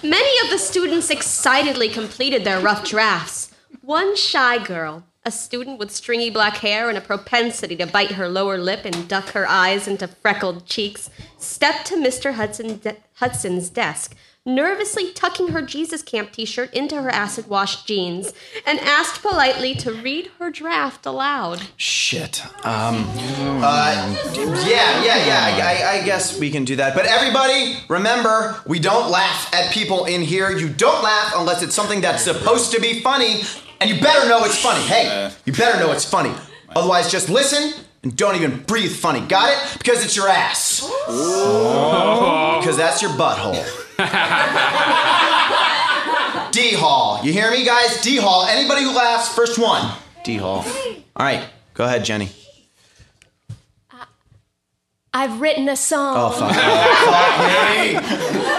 Speaker 7: many of the students excitedly completed their rough drafts. One shy girl, a student with stringy black hair and a propensity to bite her lower lip and duck her eyes into freckled cheeks, stepped to Mr. Hudson de- Hudson's desk, nervously tucking her Jesus Camp t shirt into her acid washed jeans, and asked politely to read her draft aloud.
Speaker 5: Shit. Um. Uh. Yeah, yeah, yeah. I, I guess we can do that. But everybody, remember, we don't laugh at people in here. You don't laugh unless it's something that's supposed to be funny, and you better know it's funny. Hey, you better know it's funny. Otherwise, just listen and don't even breathe funny. Got it? Because it's your ass. Oh. Because that's your butthole. D Hall. You hear me, guys? D Hall. Anybody who laughs, first one. D Hall. All right, go ahead, Jenny.
Speaker 6: Uh, I've written a song.
Speaker 5: Oh, fuck. Oh, fuck me.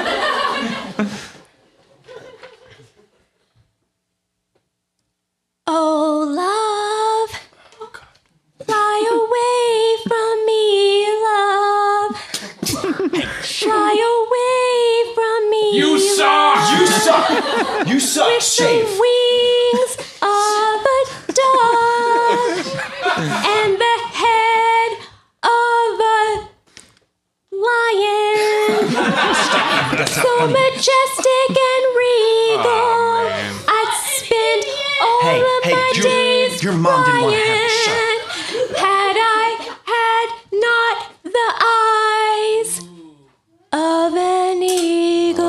Speaker 6: Oh, love, fly away from me, love. Fly away from me.
Speaker 1: You suck!
Speaker 5: You suck! You suck,
Speaker 6: With the wings of a dove and the head of a lion. so majestic
Speaker 5: mom didn't want to have it. Shut
Speaker 6: had I had not the eyes of an eagle.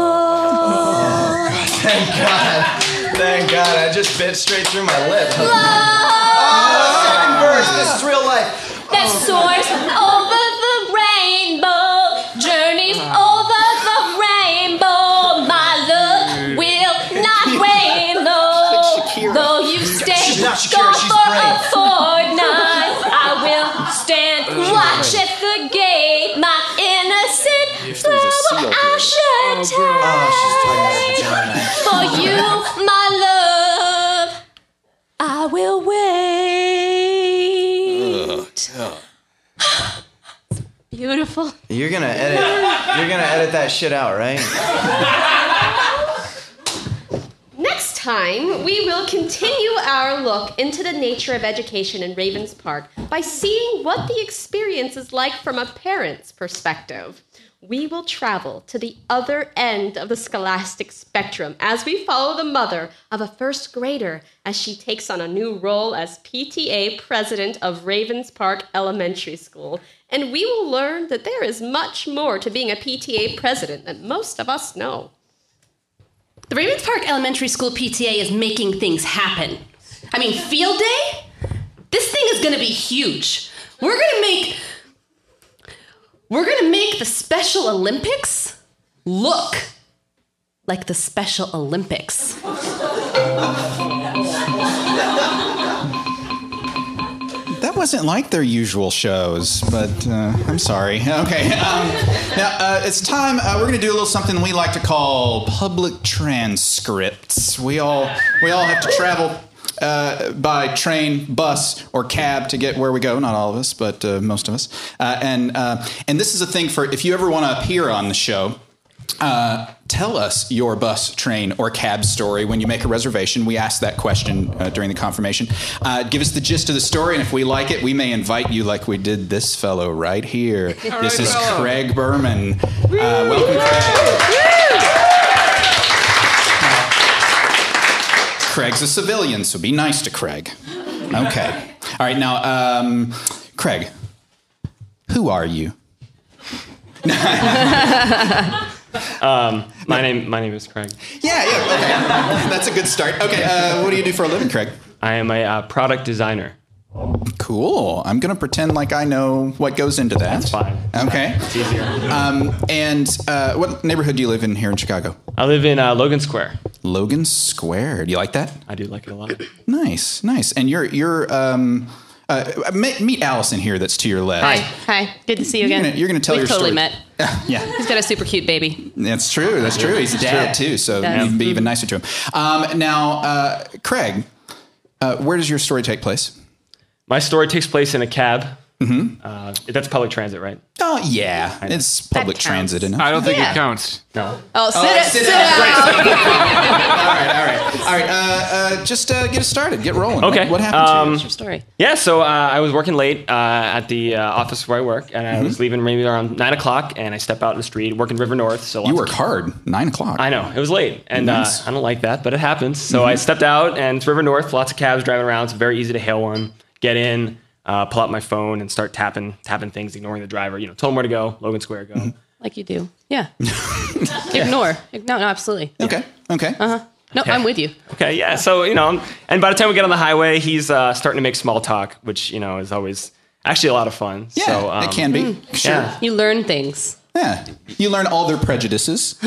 Speaker 5: Thank God. Thank God. I just bit straight through my lip.
Speaker 6: Love oh,
Speaker 5: Second verse. This is real life.
Speaker 6: that oh, soars over should take.
Speaker 5: Oh, she's talking about her vagina.
Speaker 6: For you, my love, I will wait. Beautiful.
Speaker 5: You're gonna edit. You're gonna edit that shit out, right?
Speaker 7: Next time, we will continue our look into the nature of education in Ravens Park by seeing what the experience is like from a parent's perspective. We will travel to the other end of the scholastic spectrum as we follow the mother of a first grader as she takes on a new role as PTA president of Ravens Park Elementary School. And we will learn that there is much more to being a PTA president than most of us know.
Speaker 4: The Ravens Park Elementary School PTA is making things happen. I mean, field day? This thing is gonna be huge. We're gonna make. We're gonna make the Special Olympics look like the Special Olympics.
Speaker 2: That wasn't like their usual shows, but uh, I'm sorry. Okay, um, now uh, it's time. Uh, we're going to do a little something we like to call public transcripts. We all we all have to travel uh, by train, bus, or cab to get where we go. Not all of us, but uh, most of us. Uh, and uh, and this is a thing for if you ever want to appear on the show. Uh, tell us your bus, train, or cab story when you make a reservation. We ask that question uh, during the confirmation. Uh, give us the gist of the story, and if we like it, we may invite you, like we did this fellow right here. this is
Speaker 1: fellow.
Speaker 2: Craig Berman. Uh, welcome, Craig. Craig's a civilian, so be nice to Craig. Okay. All right, now, um, Craig, who are you?
Speaker 12: Um, my name my name is Craig.
Speaker 2: Yeah, yeah, okay. That's a good start. Okay, uh, what do you do for a living, Craig?
Speaker 12: I am a uh, product designer.
Speaker 2: Cool. I'm going to pretend like I know what goes into that.
Speaker 12: That's fine.
Speaker 2: Okay.
Speaker 12: It's easier.
Speaker 2: Um, and uh, what neighborhood do you live in here in Chicago?
Speaker 12: I live in uh, Logan Square.
Speaker 2: Logan Square. Do you like that?
Speaker 12: I do like it a lot.
Speaker 2: Nice, nice. And you're you're um, uh, meet, meet Allison here. That's to your left.
Speaker 4: Hi. Hi. Good to see you again.
Speaker 2: you're gonna tell
Speaker 4: We've
Speaker 2: your
Speaker 4: totally
Speaker 2: story.
Speaker 4: met.
Speaker 2: yeah.
Speaker 4: He's got a super cute baby.
Speaker 2: That's true. That's true. He's a dad too, so
Speaker 4: Does.
Speaker 2: you'd be even nicer to him. Um, now, uh, Craig, uh, where does your story take place?
Speaker 12: My story takes place in a cab. Mm-hmm. Uh, that's public transit, right?
Speaker 2: Oh yeah, it's public
Speaker 4: counts.
Speaker 2: transit. Isn't?
Speaker 1: I don't think
Speaker 4: Yeah.
Speaker 1: it counts.
Speaker 12: No.
Speaker 4: Oh, sit,
Speaker 2: Oh,
Speaker 4: it,
Speaker 2: sit
Speaker 4: sit,
Speaker 2: down.
Speaker 4: down.
Speaker 2: all right, all right, all right. Uh, uh, just uh, get us started. Get rolling.
Speaker 12: Okay,
Speaker 2: What, what happened
Speaker 12: um,
Speaker 2: to
Speaker 4: What's your story?
Speaker 12: Yeah, so uh, I was working late uh, at the uh, office where I work, and I
Speaker 2: Mm-hmm.
Speaker 12: was leaving maybe around nine o'clock, and I step out in the street, working River North. So
Speaker 2: you? You
Speaker 12: lots
Speaker 2: work hard. Nine o'clock.
Speaker 12: I know it was late, and
Speaker 2: Nice.
Speaker 12: uh, I don't like that, but it happens. So
Speaker 2: Mm-hmm.
Speaker 12: I stepped out, and it's River North. Lots of cabs driving around. It's very easy to hail one. Get in, uh, pull out my phone, and start tapping, tapping things, ignoring the driver. You know, told him where to go. Logan Square, go.
Speaker 2: Mm-hmm.
Speaker 4: Like you do. Yeah. Ignore. No, no, absolutely.
Speaker 2: Okay. Okay.
Speaker 4: Uh-huh. No, I'm with you.
Speaker 12: Okay, yeah. So you know, and by the time we get on the highway, he's uh, starting to make small talk, which you know is always actually a lot of fun.
Speaker 2: Yeah,
Speaker 12: so, um,
Speaker 2: it can be. Sure.
Speaker 12: Yeah.
Speaker 4: You learn things.
Speaker 2: Yeah. You learn all their prejudices.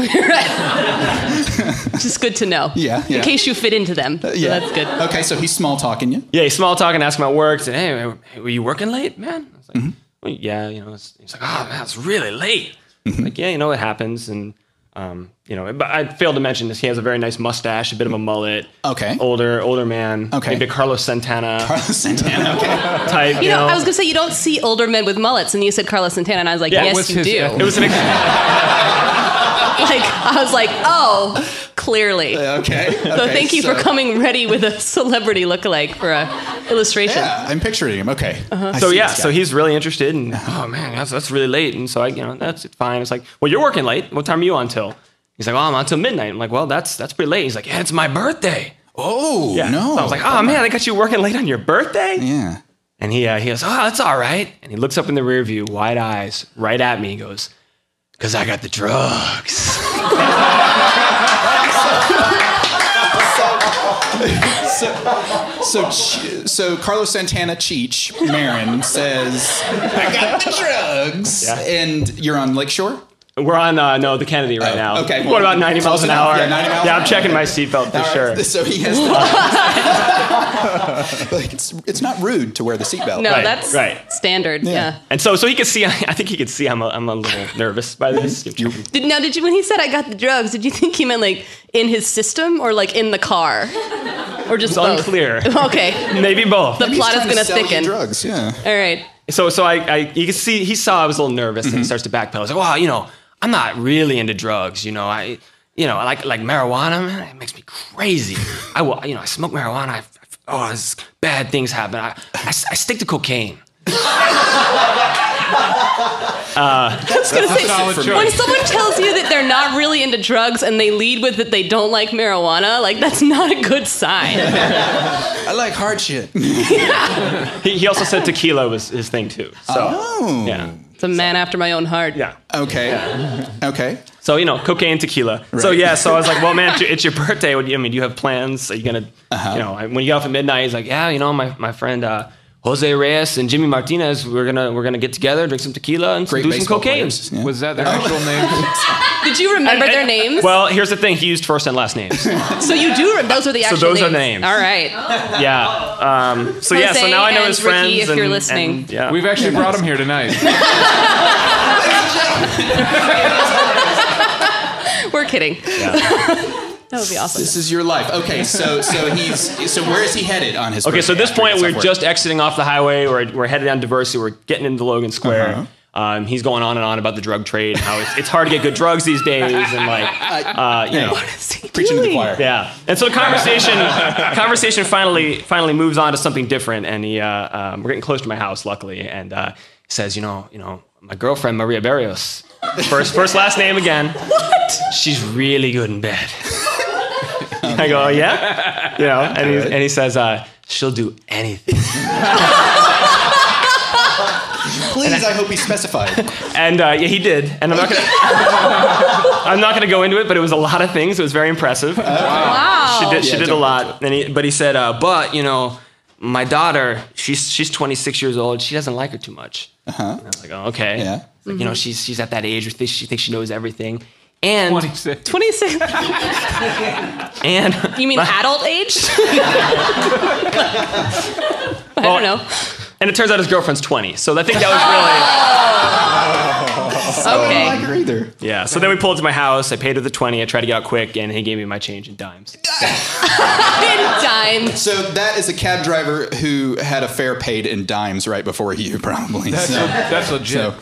Speaker 4: Just good to know.
Speaker 2: Yeah, yeah.
Speaker 4: In case you fit into them. So
Speaker 2: yeah.
Speaker 4: that's good.
Speaker 2: Okay, so he's small talking you.
Speaker 12: Yeah, he's small talking, asking about work. Said, hey, hey, were you working late, man? I was like,
Speaker 2: Mm-hmm.
Speaker 12: well, yeah, you know. It's, he's like, oh man, it's really late.
Speaker 2: Mm-hmm.
Speaker 12: Like, yeah, you know, it happens, and um, you know, but I failed to mention this. He has a very nice mustache, a bit of a mullet.
Speaker 2: Okay.
Speaker 12: Older, older man.
Speaker 2: Okay.
Speaker 12: Maybe a Carlos Santana
Speaker 2: Carlos Santana. Okay.
Speaker 12: type.
Speaker 4: You know, I was gonna say you don't see older men with mullets, and you said Carlos Santana, and I was like,
Speaker 12: Yeah,
Speaker 4: yes,
Speaker 1: what's
Speaker 4: you
Speaker 1: his
Speaker 4: do.
Speaker 1: ethnic-
Speaker 12: it was an. Ex-
Speaker 4: like I was like, oh, clearly.
Speaker 2: Okay.
Speaker 4: so thank you for coming ready with a celebrity lookalike for a illustration.
Speaker 2: Yeah, I'm picturing him. Okay. I
Speaker 12: so yeah, so he's really interested, and oh man, that's that's really late. And so I, you know, that's fine. It's like, well, you're working late. What time are you on till? He's like, well, I'm on till midnight. I'm like, well, that's that's pretty late. He's like, yeah, it's my birthday.
Speaker 2: Oh
Speaker 12: Yeah.
Speaker 2: no!
Speaker 12: So I was like, oh man, I got you working late on your birthday.
Speaker 2: yeah.
Speaker 12: And he uh, he goes, oh, that's all right. And he looks up in the rear view, wide eyes, right at me. He goes, because I got the drugs.
Speaker 2: So, Ch- so Carlos Santana Cheech Marin says, "I got the drugs,"
Speaker 12: Yeah.
Speaker 2: and you're on Lakeshore.
Speaker 12: We're on uh, no the Kennedy right
Speaker 2: Oh,
Speaker 12: now.
Speaker 2: okay.
Speaker 12: What about 90 miles an hour?
Speaker 2: Yeah, 90 miles
Speaker 12: Yeah, I'm
Speaker 2: hour.
Speaker 12: checking my seatbelt for
Speaker 2: All right,
Speaker 12: sure.
Speaker 2: So he has. The, like it's it's not rude to wear the seatbelt.
Speaker 4: No,
Speaker 12: Right,
Speaker 4: that's
Speaker 12: right.
Speaker 4: standard. Yeah.
Speaker 12: And so so he could see. I think he could see I'm a, I'm a little nervous by this.
Speaker 4: Did, now, did you when he said I got the drugs? Did you think he meant like in his system or like in the car, or just
Speaker 12: It's
Speaker 4: both?
Speaker 12: unclear.
Speaker 4: Okay.
Speaker 12: Maybe both.
Speaker 4: The
Speaker 2: He's
Speaker 4: plot is gonna
Speaker 2: sell
Speaker 4: thicken.
Speaker 2: Drugs, yeah.
Speaker 4: All right.
Speaker 12: So so I, I you can see he saw I was a little nervous
Speaker 2: Mm-hmm.
Speaker 12: and he starts to backpedal. He's like, "Wow, you know, I'm not really into drugs. You know, I you know I like like marijuana. Man, it makes me crazy. I will you know I smoke marijuana. I, oh, this, bad things happen. I, I, I stick to cocaine.
Speaker 4: I was gonna say, when someone tells you that they're not really into drugs and they lead with that they don't like marijuana, like that's not a good sign.
Speaker 2: I like hard shit.
Speaker 12: He, he also said tequila was his thing too. So
Speaker 2: Oh.
Speaker 12: yeah.
Speaker 4: It's a man after my own heart.
Speaker 12: Yeah.
Speaker 2: Okay. Okay.
Speaker 12: So you know, cocaine, tequila. So yeah. So I was like, well, man, it's your, birthday. What do you, I mean, do you have plans? Are you gonna,
Speaker 2: Uh-huh.
Speaker 12: you know, when you get off at midnight, he's like, yeah, you know, my my friend uh, Jose Reyes and Jimmy Martinez, we're gonna we're gonna get together, drink some tequila, and
Speaker 2: Great
Speaker 12: do some
Speaker 2: baseball
Speaker 12: cocaine.
Speaker 2: players. Yeah.
Speaker 1: Was that their actual name?
Speaker 4: Did you remember their names?
Speaker 12: Well, here's the thing: he used first and last names.
Speaker 4: so you do. Rem- those are the actual.
Speaker 12: So
Speaker 4: actual
Speaker 12: those are
Speaker 4: names.
Speaker 12: names.
Speaker 4: All right.
Speaker 12: yeah. Um, so yeah. So now I know
Speaker 4: and
Speaker 12: his
Speaker 4: Ricky,
Speaker 12: friends.
Speaker 4: if
Speaker 12: and,
Speaker 4: you're listening.
Speaker 12: and, yeah.
Speaker 1: We've actually brought him here tonight.
Speaker 4: We're kidding. That would be awesome.
Speaker 2: This is your life. Okay. So so he's so where is he headed on his?
Speaker 12: Okay, so at this point, we're just exiting off the highway. We're, we're headed down Diversey. We're getting into Logan Square.
Speaker 2: Uh-huh.
Speaker 12: Um, he's going on and on about the drug trade, how it's, it's hard to get good drugs these days, and like, uh, you know,
Speaker 2: work? preaching to the choir.
Speaker 12: yeah. And so the conversation, conversation finally, finally moves on to something different. And he, uh, um, we're getting close to my house, luckily, and uh, he says, you know, you know, my girlfriend Maria Barrios, first, first last name again. What? She's really good in bed. I go, oh, yeah, you know, and he, and he says, uh, she'll do anything.
Speaker 2: Please, I hope he specified.
Speaker 12: And uh, yeah, he did. And I'm not gonna, I'm not gonna go into it, but it was a lot of things. It was very impressive.
Speaker 4: Wow.
Speaker 12: She did, she
Speaker 2: Yeah,
Speaker 12: did a lot. And he, but he said, uh, but you know, my daughter, she's she's 26 years old. She doesn't like her too much. Uh-huh. And I was like, oh, okay.
Speaker 2: Yeah.
Speaker 12: Like, You know, she's she's at that age where she she thinks she knows everything. And
Speaker 1: 26.
Speaker 4: 26.
Speaker 12: and
Speaker 4: You mean adult age? I don't know.
Speaker 12: and it turns out his girlfriend's 20. So I think that was oh.
Speaker 2: I don't
Speaker 4: Okay.
Speaker 2: like her either.
Speaker 12: yeah. So then we pulled to my house. I paid her the 20. I tried to get out quick, and he gave me my change in dimes.
Speaker 4: In dimes.
Speaker 2: So that is a cab driver who had a fare paid in dimes right before you, probably.
Speaker 1: That's,
Speaker 2: so,
Speaker 1: that's legit.
Speaker 2: so-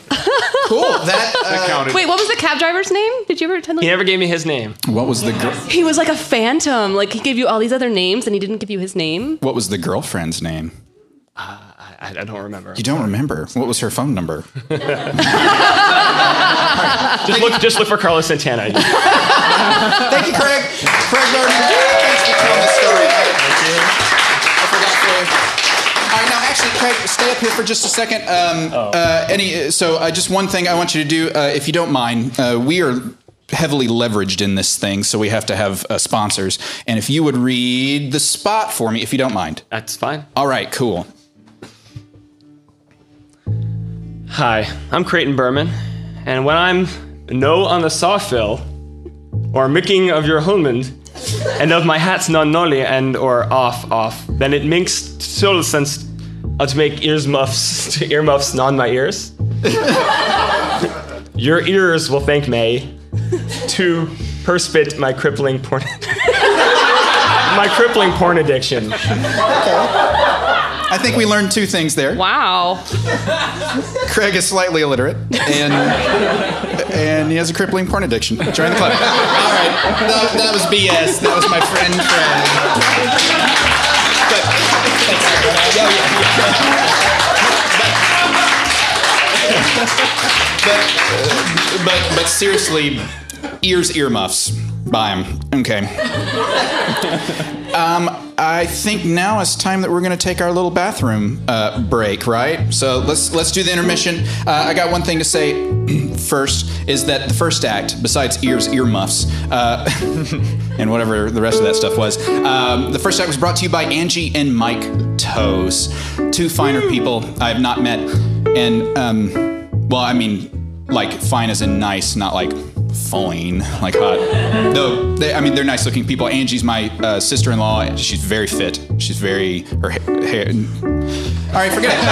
Speaker 2: cool. That.
Speaker 1: that
Speaker 2: Uh,
Speaker 1: counted.
Speaker 4: Wait, what was the cab driver's name? Did you ever tell
Speaker 12: He
Speaker 4: me?
Speaker 12: never gave me his name.
Speaker 2: what was the gir-
Speaker 4: He was like a phantom. Like he gave you all these other names and he didn't give you his name.
Speaker 2: What was the girlfriend's name?
Speaker 12: I, I don't remember.
Speaker 2: You don't remember. What was her phone number?
Speaker 12: Just look, just look for Carlos Santana.
Speaker 2: Thank you, Craig. Craig Gardner. Thanks for telling the story. Thank you. I forgot to. All right, now actually, Craig, stay up here for just a second. Um, uh, any, so, uh, just one thing I want you to do, uh, if you don't mind. Uh, we are heavily leveraged in this thing, so we have to have uh, sponsors. And if you would read the spot for me, if you don't mind.
Speaker 12: That's fine.
Speaker 2: All right, cool.
Speaker 12: Hi, I'm Creighton Berman, and when I'm no on the sawfill, or micking of your Hulmund, and of my hat's non nolly and or off off, then it makes total sense to make ears muffs to earmuffs non my ears. your ears will thank me to perspit my crippling porn my crippling porn addiction.
Speaker 2: I think we learned two things there.
Speaker 4: Wow.
Speaker 2: Craig is slightly illiterate, and and he has a crippling porn addiction. Join the club. All right, that, that was BS. That was my friend Craig. But, yeah, yeah, yeah. but, but but seriously, ears earmuffs. Buy them. Okay. Um, I think now is time that we're going to take our little bathroom uh, break, right? So let's let's do the intermission. Uh, I got one thing to say first is that the first act, besides ears, earmuffs, uh, and whatever the rest of that stuff was, um, the first act was brought to you by Angie and Mike Toes, two finer people I have not met, and um, well, I mean, like fine as in nice, not like fine, like hot. Though, they, I mean, they're nice looking people. Angie's my uh, sister in law. She's very fit. She's very, her hair. All right, forget it.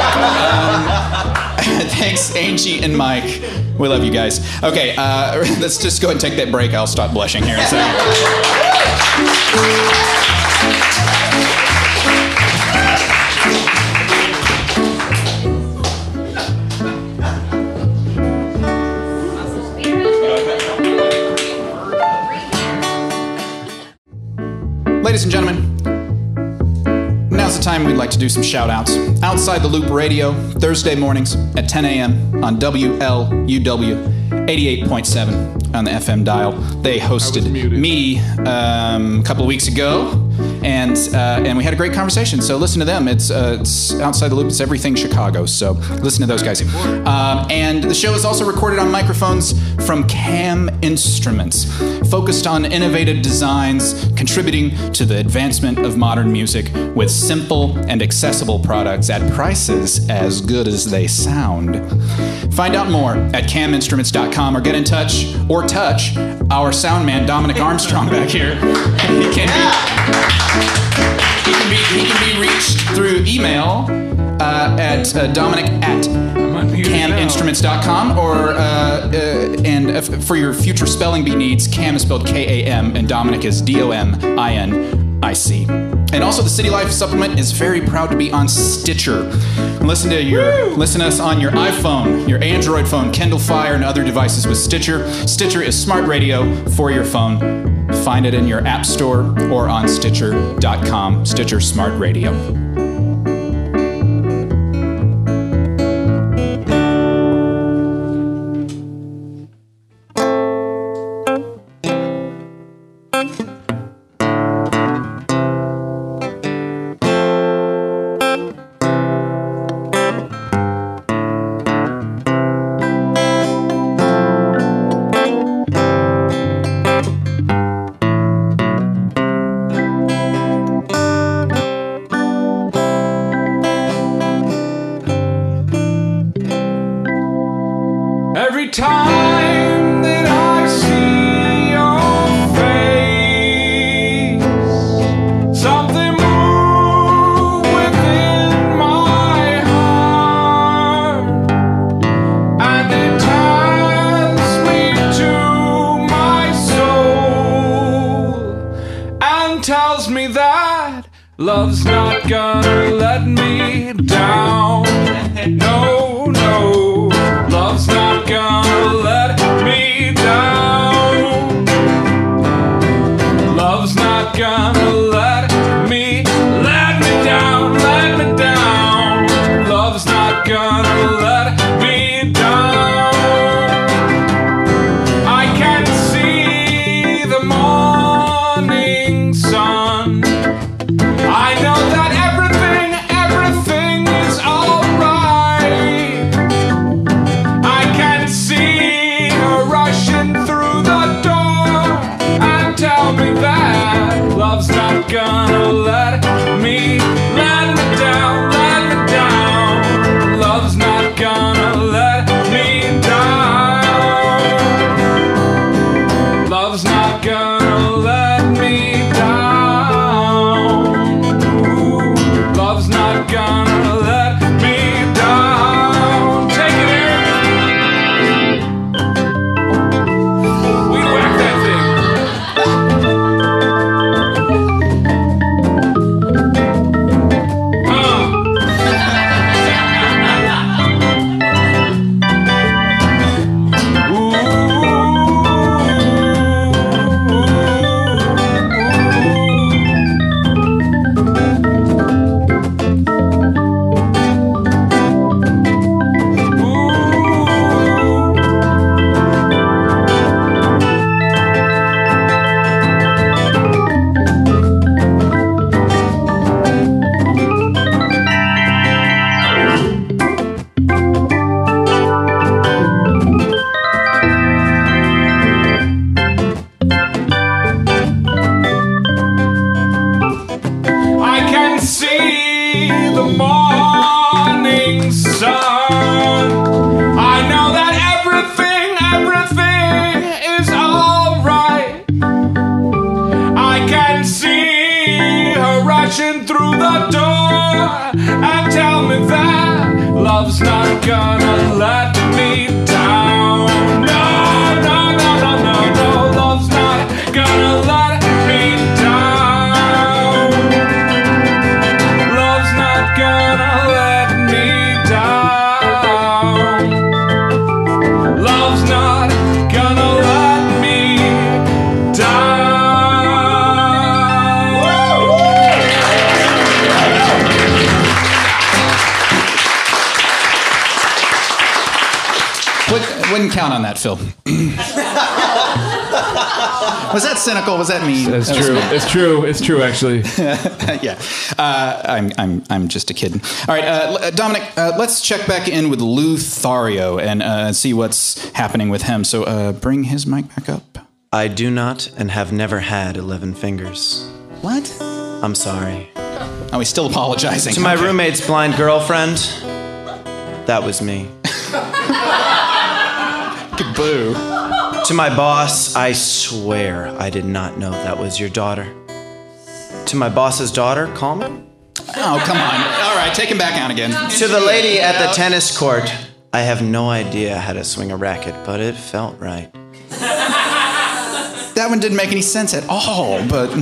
Speaker 2: Um, thanks, Angie and Mike. We love you guys. Okay, uh, let's just go and take that break. I'll stop blushing here. Do some shout outs. Outside the Loop Radio, Thursday mornings at 10 a.m. on WLUW 88.7 on the FM dial. They hosted me um, a couple of weeks ago, and uh, and we had a great conversation. So listen to them. It's, uh, it's Outside the Loop, it's everything Chicago. So listen to those guys. Um, and the show is also recorded on microphones from Kam Instruments, focused on innovative designs, contributing to the advancement of modern music with simple and accessible products at prices as good as they sound. Find out more at kaminstruments.com or get in touch or touch our sound man, Dominic Armstrong, back here. He can be, he can be, he can be reached through email uh, at uh, dominic at kaminstruments.com or uh, uh, and for your future spelling bee needs kam is spelled k-a-m and dominic is d-o-m-i-n-i-c and also the city life supplement is very proud to be on stitcher. Listen to your listen to us on your iphone your android phone kindle fire and other devices with stitcher. Stitcher is smart radio for your phone find it in your app store or on stitcher.com stitcher smart radio
Speaker 1: love's not gonna
Speaker 2: Phil. was that cynical? Was that mean?
Speaker 1: That's
Speaker 2: That
Speaker 1: true.
Speaker 2: mean.
Speaker 1: It's true. It's true, actually.
Speaker 2: yeah, uh, I'm, I'm, I'm just a kid. All right, uh, Dominic, uh, let's check back in with Lou Thario and uh, see what's happening with him. So uh, bring his mic back up.
Speaker 5: I do not and have never had 11 fingers.
Speaker 2: What?
Speaker 5: I'm sorry.
Speaker 2: Oh, he's still apologizing.
Speaker 5: To my
Speaker 2: Okay.
Speaker 5: roommate's blind girlfriend, that was me.
Speaker 2: Boo.
Speaker 5: To my boss, I swear I did not know that was your daughter. To my boss's daughter, call me.
Speaker 2: Oh, come on. All right, take him back out again.
Speaker 5: To the lady at the tennis court, I have no idea how to swing a racket, but it felt right.
Speaker 2: That one didn't make any sense at all. But all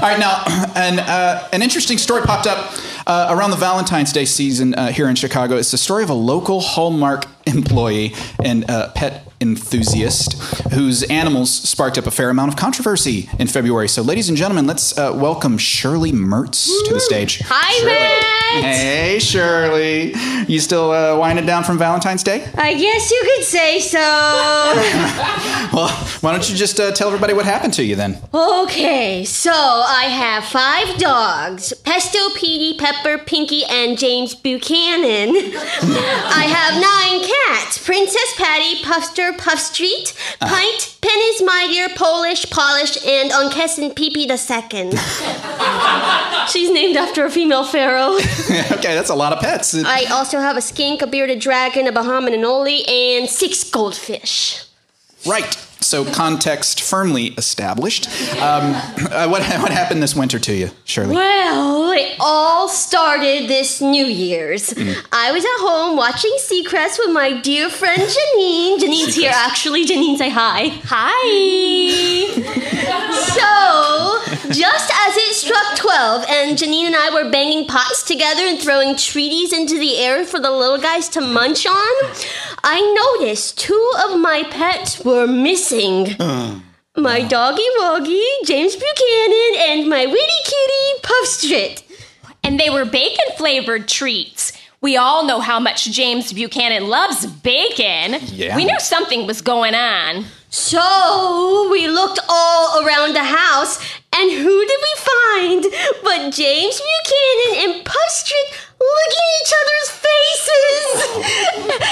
Speaker 2: right, now an uh, an interesting story popped up uh, around the Valentine's Day season uh, here in Chicago. It's the story of a local Hallmark employee and uh, pet enthusiast whose animals sparked up a fair amount of controversy in February. So, ladies and gentlemen, let's uh, welcome Shirley Mertz to the stage.
Speaker 6: Hi, Matt.
Speaker 2: Hey, Shirley. You still uh, winding down from Valentine's Day?
Speaker 6: I guess you could say so.
Speaker 2: Well, why don't you just uh, tell everybody what happened to you then?
Speaker 6: Okay, so I have five dogs Pesto, Petey, Pepper, Pinky, and James Buchanan. I have nine cats Princess Patty, Puffster, Puff Street, ah. Pint, Penny's My Dear, Polish, Polish, and Unkesson Peepee the Second. She's named after a female pharaoh.
Speaker 2: okay, that's a lot of pets.
Speaker 6: I also have a skink, a bearded dragon, a Bahamian anole, and six goldfish.
Speaker 2: Right. So context firmly established. Um, uh, what what happened this winter to you, Shirley?
Speaker 6: Well, it all started this New Year's.
Speaker 2: Mm.
Speaker 6: I was at home watching Seacrest with my dear friend Janine. Janine's here, actually. Janine, say hi. Hi. so, just as it struck 12 and Janine and I were banging pots together and throwing treaties into the air for the little guys to munch on, I noticed two of my pets were missing. Uh, my doggy Woggy, James Buchanan, and my witty kitty, Puffstrit.
Speaker 9: And they were bacon flavored treats. We all know how much James Buchanan loves bacon.
Speaker 2: Yeah.
Speaker 9: We knew something was going on.
Speaker 6: So we looked all around the house, and who did we find but James Buchanan and Puffstrit looking at each other's faces?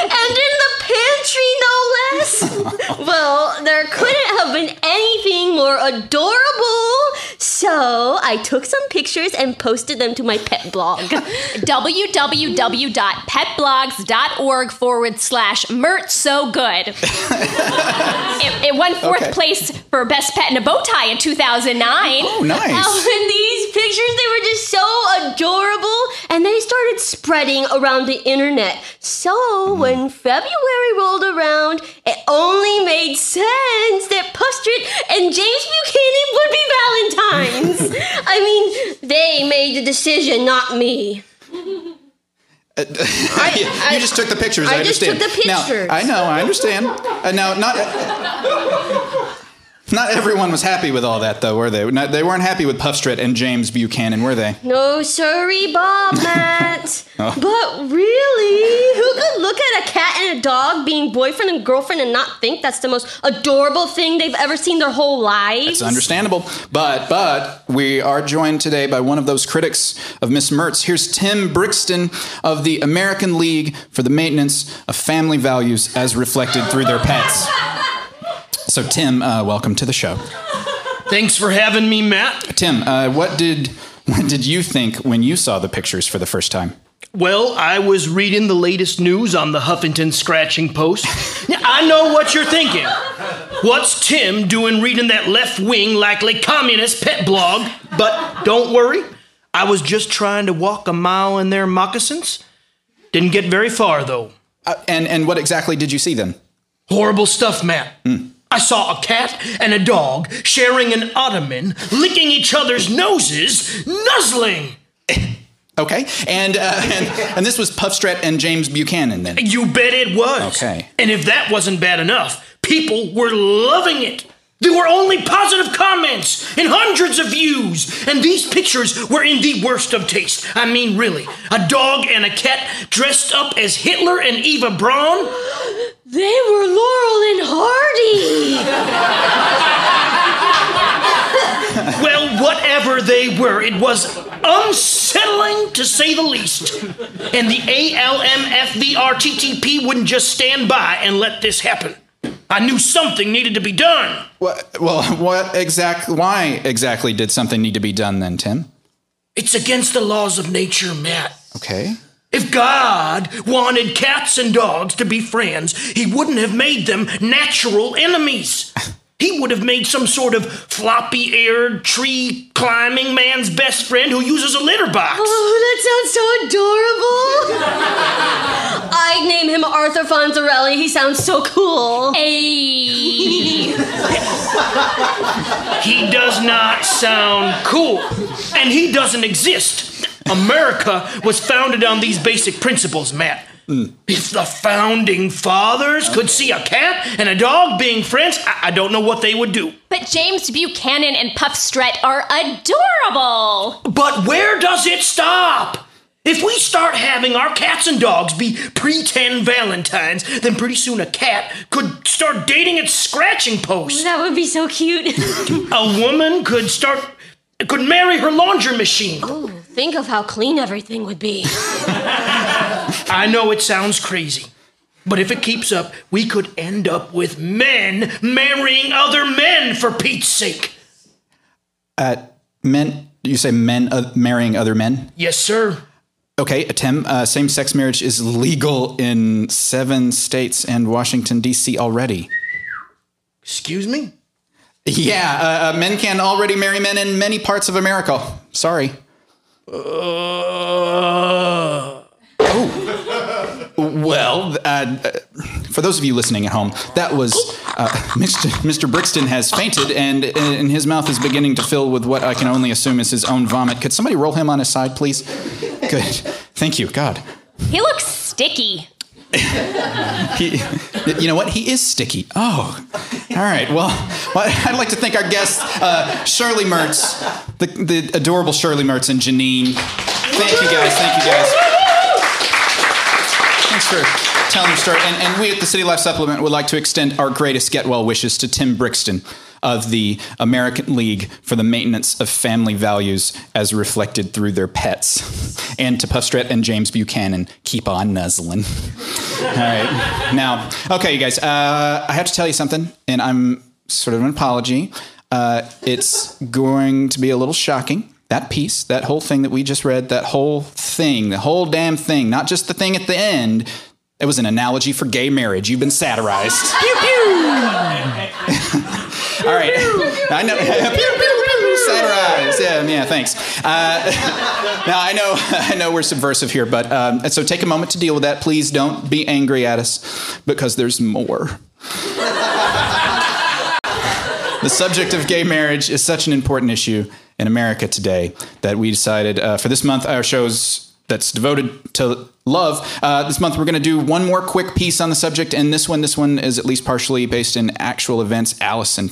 Speaker 6: and in the pantry, no less. well, there couldn't have been anything more adorable. So I took some pictures and posted them to my pet blog.
Speaker 9: www.petblogs.org forward slash Mert so good. it, it won fourth
Speaker 2: Okay.
Speaker 9: place for best pet in a bow tie in 2009.
Speaker 2: Oh, nice.
Speaker 6: Oh, and these pictures, they were just so adorable. And they started spreading around the internet. So mm-hmm. when February rolled around, it only made sense that Pustrit and James Buchanan would be Valentines. I mean, they made the decision, not me.
Speaker 2: Uh, I, you just took the pictures. I,
Speaker 6: I just
Speaker 2: understand.
Speaker 6: took the pictures.
Speaker 2: Now, I know. I understand. Uh, now, not. Uh, Not everyone was happy with all that, though, were they? Not, they weren't happy with Puffstrit and James Buchanan, were they?
Speaker 6: No, sorry, Bob, Matt.
Speaker 2: Oh.
Speaker 6: But really, who could look at a cat and a dog being boyfriend and girlfriend and not think that's the most adorable thing they've ever seen their whole lives?
Speaker 2: It's understandable. But but we are joined today by one of those critics of Miss Mertz. Here's Tim Brixton of the American League for the Maintenance of Family Values as reflected through their pets. So Tim, uh, welcome to the show.
Speaker 3: Thanks for having me, Matt.
Speaker 2: Tim, uh, what did what did you think when you saw the pictures for the first time?
Speaker 3: Well, I was reading the latest news on the Huffington Scratching Post. Now, I know what you're thinking. What's Tim doing reading that left wing, likely communist pet blog? But don't worry, I was just trying to walk a mile in their moccasins. Didn't get very far, though.
Speaker 2: Uh, and, and what exactly did you see then?
Speaker 3: Horrible stuff, Matt. I saw a cat and a dog sharing an ottoman, licking each other's noses, nuzzling.
Speaker 2: Okay. And, uh, and, and this was Puffstrat and James Buchanan then?
Speaker 3: You bet it was.
Speaker 2: Okay.
Speaker 3: And if that wasn't bad enough, people were loving it. There were only positive comments and hundreds of views. And these pictures were in the worst of taste. I mean, really. A dog and a cat dressed up as Hitler and Eva Braun.
Speaker 6: They were Laurel and Hardy.
Speaker 3: Well, whatever they were, it was unsettling to say the least. And the ALMFVRTTP wouldn't just stand by and let this happen. I knew something needed to be done.
Speaker 2: What, well, what exactly? Why exactly did something need to be done then, Tim?
Speaker 3: It's against the laws of nature, Matt.
Speaker 2: Okay.
Speaker 3: If God wanted cats and dogs to be friends, He wouldn't have made them natural enemies. He would have made some sort of floppy eared, tree climbing man's best friend who uses a litter box.
Speaker 6: Oh, that sounds so adorable. I'd name him Arthur Fonzarelli. He sounds so cool.
Speaker 9: Hey.
Speaker 3: He does not sound cool, and he doesn't exist. America was founded on these basic principles, Matt. If the founding fathers could see a cat and a dog being friends, I, I don't know what they would do.
Speaker 9: But James Buchanan and Puff Stret are adorable.
Speaker 3: But where does it stop? If we start having our cats and dogs be pretend Valentines, then pretty soon a cat could start dating its scratching post.
Speaker 6: That would be so cute.
Speaker 3: A woman could start could marry her laundry machine.
Speaker 6: oh, think of how clean everything would be.
Speaker 3: I know it sounds crazy, but if it keeps up, we could end up with men marrying other men for Pete's sake.
Speaker 2: Uh, men, you say men uh, marrying other men?
Speaker 3: Yes, sir.
Speaker 2: Okay, Tim, uh, same sex marriage is legal in seven states and Washington, D.C. already.
Speaker 3: Excuse me?
Speaker 2: Yeah, uh, uh, men can already marry men in many parts of America. Sorry.
Speaker 3: Uh,
Speaker 2: Well, uh, uh, for those of you listening at home, that was uh, Mr. Mr. Brixton has fainted, and, and his mouth is beginning to fill with what I can only assume is his own vomit. Could somebody roll him on his side, please? Good. Thank you. God.
Speaker 9: He looks sticky.
Speaker 2: He, you know what? He is sticky. Oh, all right. Well, I'd like to thank our guests, uh, Shirley Mertz, the, the adorable Shirley Mertz and Janine. Thank you guys. Thank you guys. Thanks for telling your story. And, and we at the City Life Supplement would like to extend our greatest get well wishes to Tim Brixton of the American League for the Maintenance of Family Values as reflected through their pets. And to Puffstret and James Buchanan, keep on nuzzling. All right. Now, okay, you guys, uh, I have to tell you something, and I'm sort of an apology. Uh, it's going to be a little shocking. That piece, that whole thing that we just read, that whole thing, the whole damn thing, not just the thing at the end, it was an analogy for gay marriage. You've been satirized. Pew pew. All right. I know. Satirized. Yeah, yeah. Thanks. Uh, now I know. I know we're subversive here, but um, and so take a moment to deal with that. Please don't be angry at us because there's more. The subject of gay marriage is such an important issue in America today that we decided uh, for this month our shows that's devoted to love. Uh, this month we're going to do one more quick piece on the subject, and this one, this one is at least partially based in actual events. Allison,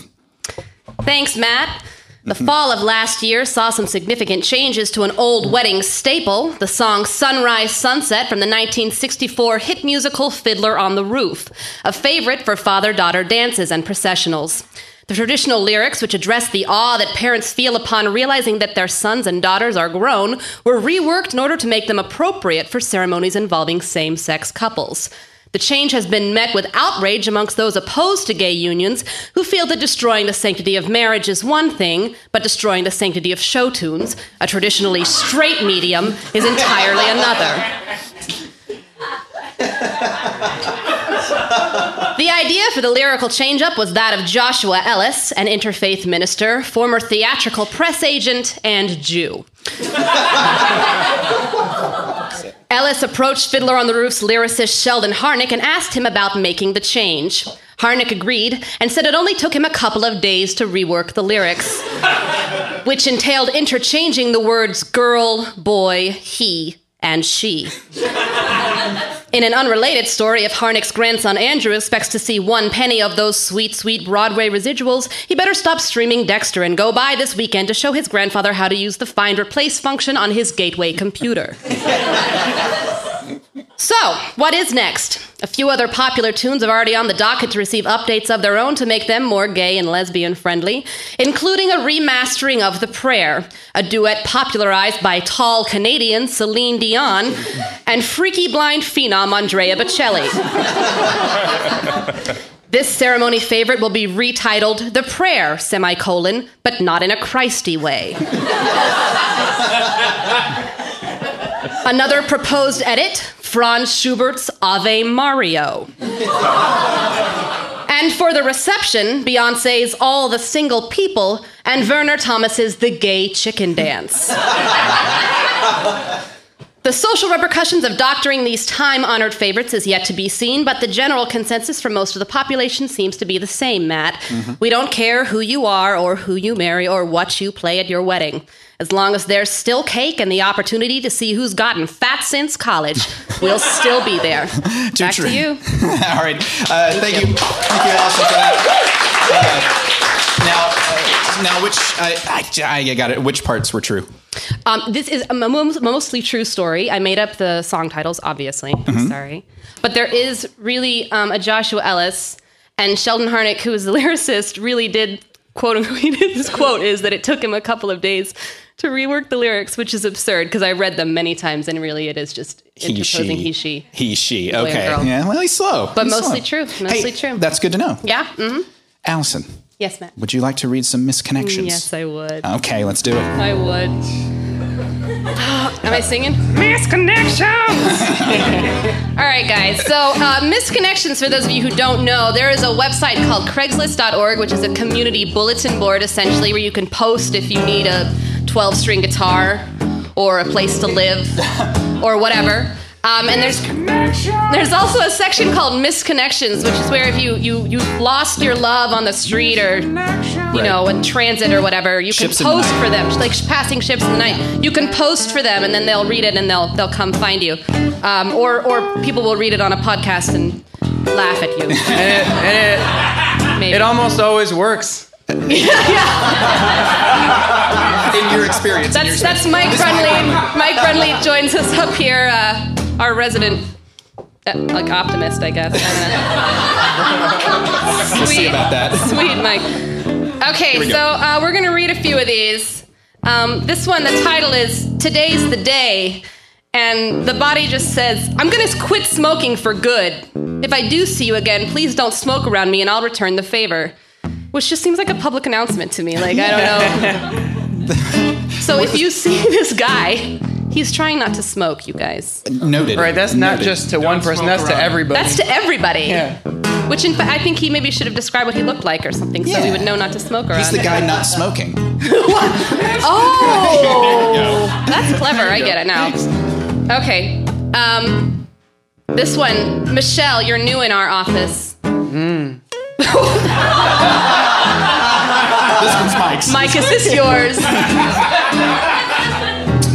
Speaker 4: Thanks, Matt. The mm-hmm. fall of last year saw some significant changes to an old wedding staple, the song Sunrise Sunset from the 1964 hit musical Fiddler on the Roof, a favorite for father daughter dances and processionals. The traditional lyrics, which address the awe that parents feel upon realizing that their sons and daughters are grown, were reworked in order to make them appropriate for ceremonies involving same sex couples. The change has been met with outrage amongst those opposed to gay unions who feel that destroying the sanctity of marriage is one thing, but destroying the sanctity of show tunes, a traditionally straight medium, is entirely another. The idea for the lyrical change-up was that of Joshua Ellis, an interfaith minister, former theatrical press agent, and Jew. Ellis approached Fiddler on the Roof's lyricist Sheldon Harnick and asked him about making the change. Harnick agreed and said it only took him a couple of days to rework the lyrics, which entailed interchanging the words girl, boy, he, and she. In an unrelated story, if Harnick's grandson Andrew expects to see one penny of those sweet, sweet Broadway residuals, he better stop streaming Dexter and go by this weekend to show his grandfather how to use the find replace function on his gateway computer. So, what is next? A few other popular tunes are already on the docket to receive updates of their own to make them more gay and lesbian friendly, including a remastering of The Prayer, a duet popularized by tall Canadian Celine Dion and freaky blind phenom Andrea Bocelli. This ceremony favorite will be retitled The Prayer, semicolon, but not in a Christy way. Another proposed edit Franz Schubert's Ave Mario. and for the reception, Beyonce's All the Single People and Werner Thomas's The Gay Chicken Dance. The social repercussions of doctoring these time honored favorites is yet to be seen, but the general consensus for most of the population seems to be the same, Matt. Mm-hmm. We don't care who you are, or who you marry, or what you play at your wedding. As long as there's still cake and the opportunity to see who's gotten fat since college, we'll still be there.
Speaker 2: Too
Speaker 4: Back
Speaker 2: true.
Speaker 4: to you.
Speaker 2: All right. Uh, thank, you. Thank you, Allison, for that. Uh, now, uh, now, which I, I, I got it. Which parts were true?
Speaker 4: Um, this is a mostly true story. I made up the song titles, obviously. I'm sorry. But there is really um, a Joshua Ellis and Sheldon Harnick, who is the lyricist, really did quote unquote. This quote is that it took him a couple of days to rework the lyrics, which is absurd because I read them many times and really it is just interposing he she.
Speaker 2: He, she.
Speaker 4: Boy or
Speaker 2: Okay. Yeah. Well, he's slow.
Speaker 4: But
Speaker 2: He's
Speaker 4: mostly
Speaker 2: slow.
Speaker 4: true. Mostly
Speaker 2: Hey,
Speaker 4: true.
Speaker 2: That's good to know.
Speaker 4: Yeah. hmm
Speaker 2: Allison,
Speaker 4: Yes, Matt.
Speaker 2: would you like to read some misconnections?
Speaker 4: Yes, I would.
Speaker 2: Okay, let's do it.
Speaker 4: I would. Am I singing? Misconnections! All right, guys. So, uh, Misconnections, for those of you who don't know, there is a website called Craigslist.org, which is a community bulletin board, essentially, where you can post if you need a 12 string guitar or a place to live or whatever. Um, and there's there's also a section called misconnections, which is where if you you you lost your love on the street or you know in transit or whatever, you can
Speaker 2: Ships the
Speaker 4: post
Speaker 2: night.
Speaker 4: for them, like passing ships in the night. You can post for them, and then they'll read it and they'll they'll come find you, um, or or people will read it on a podcast and laugh at you.
Speaker 11: And it, and it, it almost always works.
Speaker 2: In your experience. in your
Speaker 4: That's that's. Mike
Speaker 2: This.
Speaker 4: Mike Brunlieb joins us up here, uh, our resident. Uh, like optimist, I guess. sweet.
Speaker 2: We'll see about that.
Speaker 4: Sweet, Mike. Okay,
Speaker 2: we
Speaker 4: so uh, we're going to read a few of these. Um, this one, the title is Today's the Day. And the body just says, I'm going to quit smoking for good. If I do see you again, please don't smoke around me and I'll return the favor. Which just seems like a public announcement to me. Like, I don't know. so if you see this guy, he's trying not to smoke, you guys.
Speaker 2: Noted.
Speaker 11: Right, that's not
Speaker 2: Noted.
Speaker 11: just to one person, that's to everybody.
Speaker 4: That's to everybody.
Speaker 11: Yeah.
Speaker 4: Which, in fact, I think he maybe should have described what he looked like or something, so we would know not to smoke around.
Speaker 2: He's the guy not smoking.
Speaker 4: Oh, that's clever. I get it now. Okay. Um, this one, Michelle, you're new in our office.
Speaker 2: This one's Mike's.
Speaker 4: Mike, is this yours?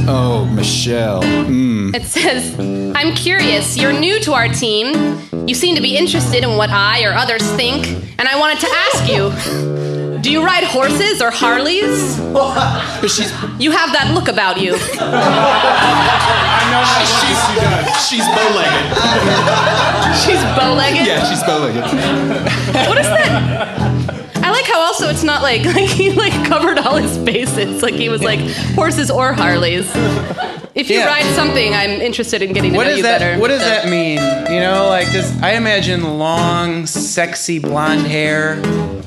Speaker 2: Oh, Michelle. Mm.
Speaker 4: It says, I'm curious. You're new to our team. You seem to be interested in what I or others think, and I wanted to ask you do you ride horses or Harleys?
Speaker 2: She's
Speaker 4: You have that look about you.
Speaker 2: I know she's bow-legged.
Speaker 4: She's bow legged.
Speaker 2: Yeah, she's bow-legged.
Speaker 4: What is that? I like how also it's not like like he like covered all his bases. Like he was like horses or Harleys. If you
Speaker 11: Yeah.
Speaker 4: ride something, I'm interested in getting to
Speaker 11: What
Speaker 4: know
Speaker 11: does
Speaker 4: you
Speaker 11: that?
Speaker 4: better.
Speaker 11: What does that mean? You know, like just I imagine long, sexy blonde hair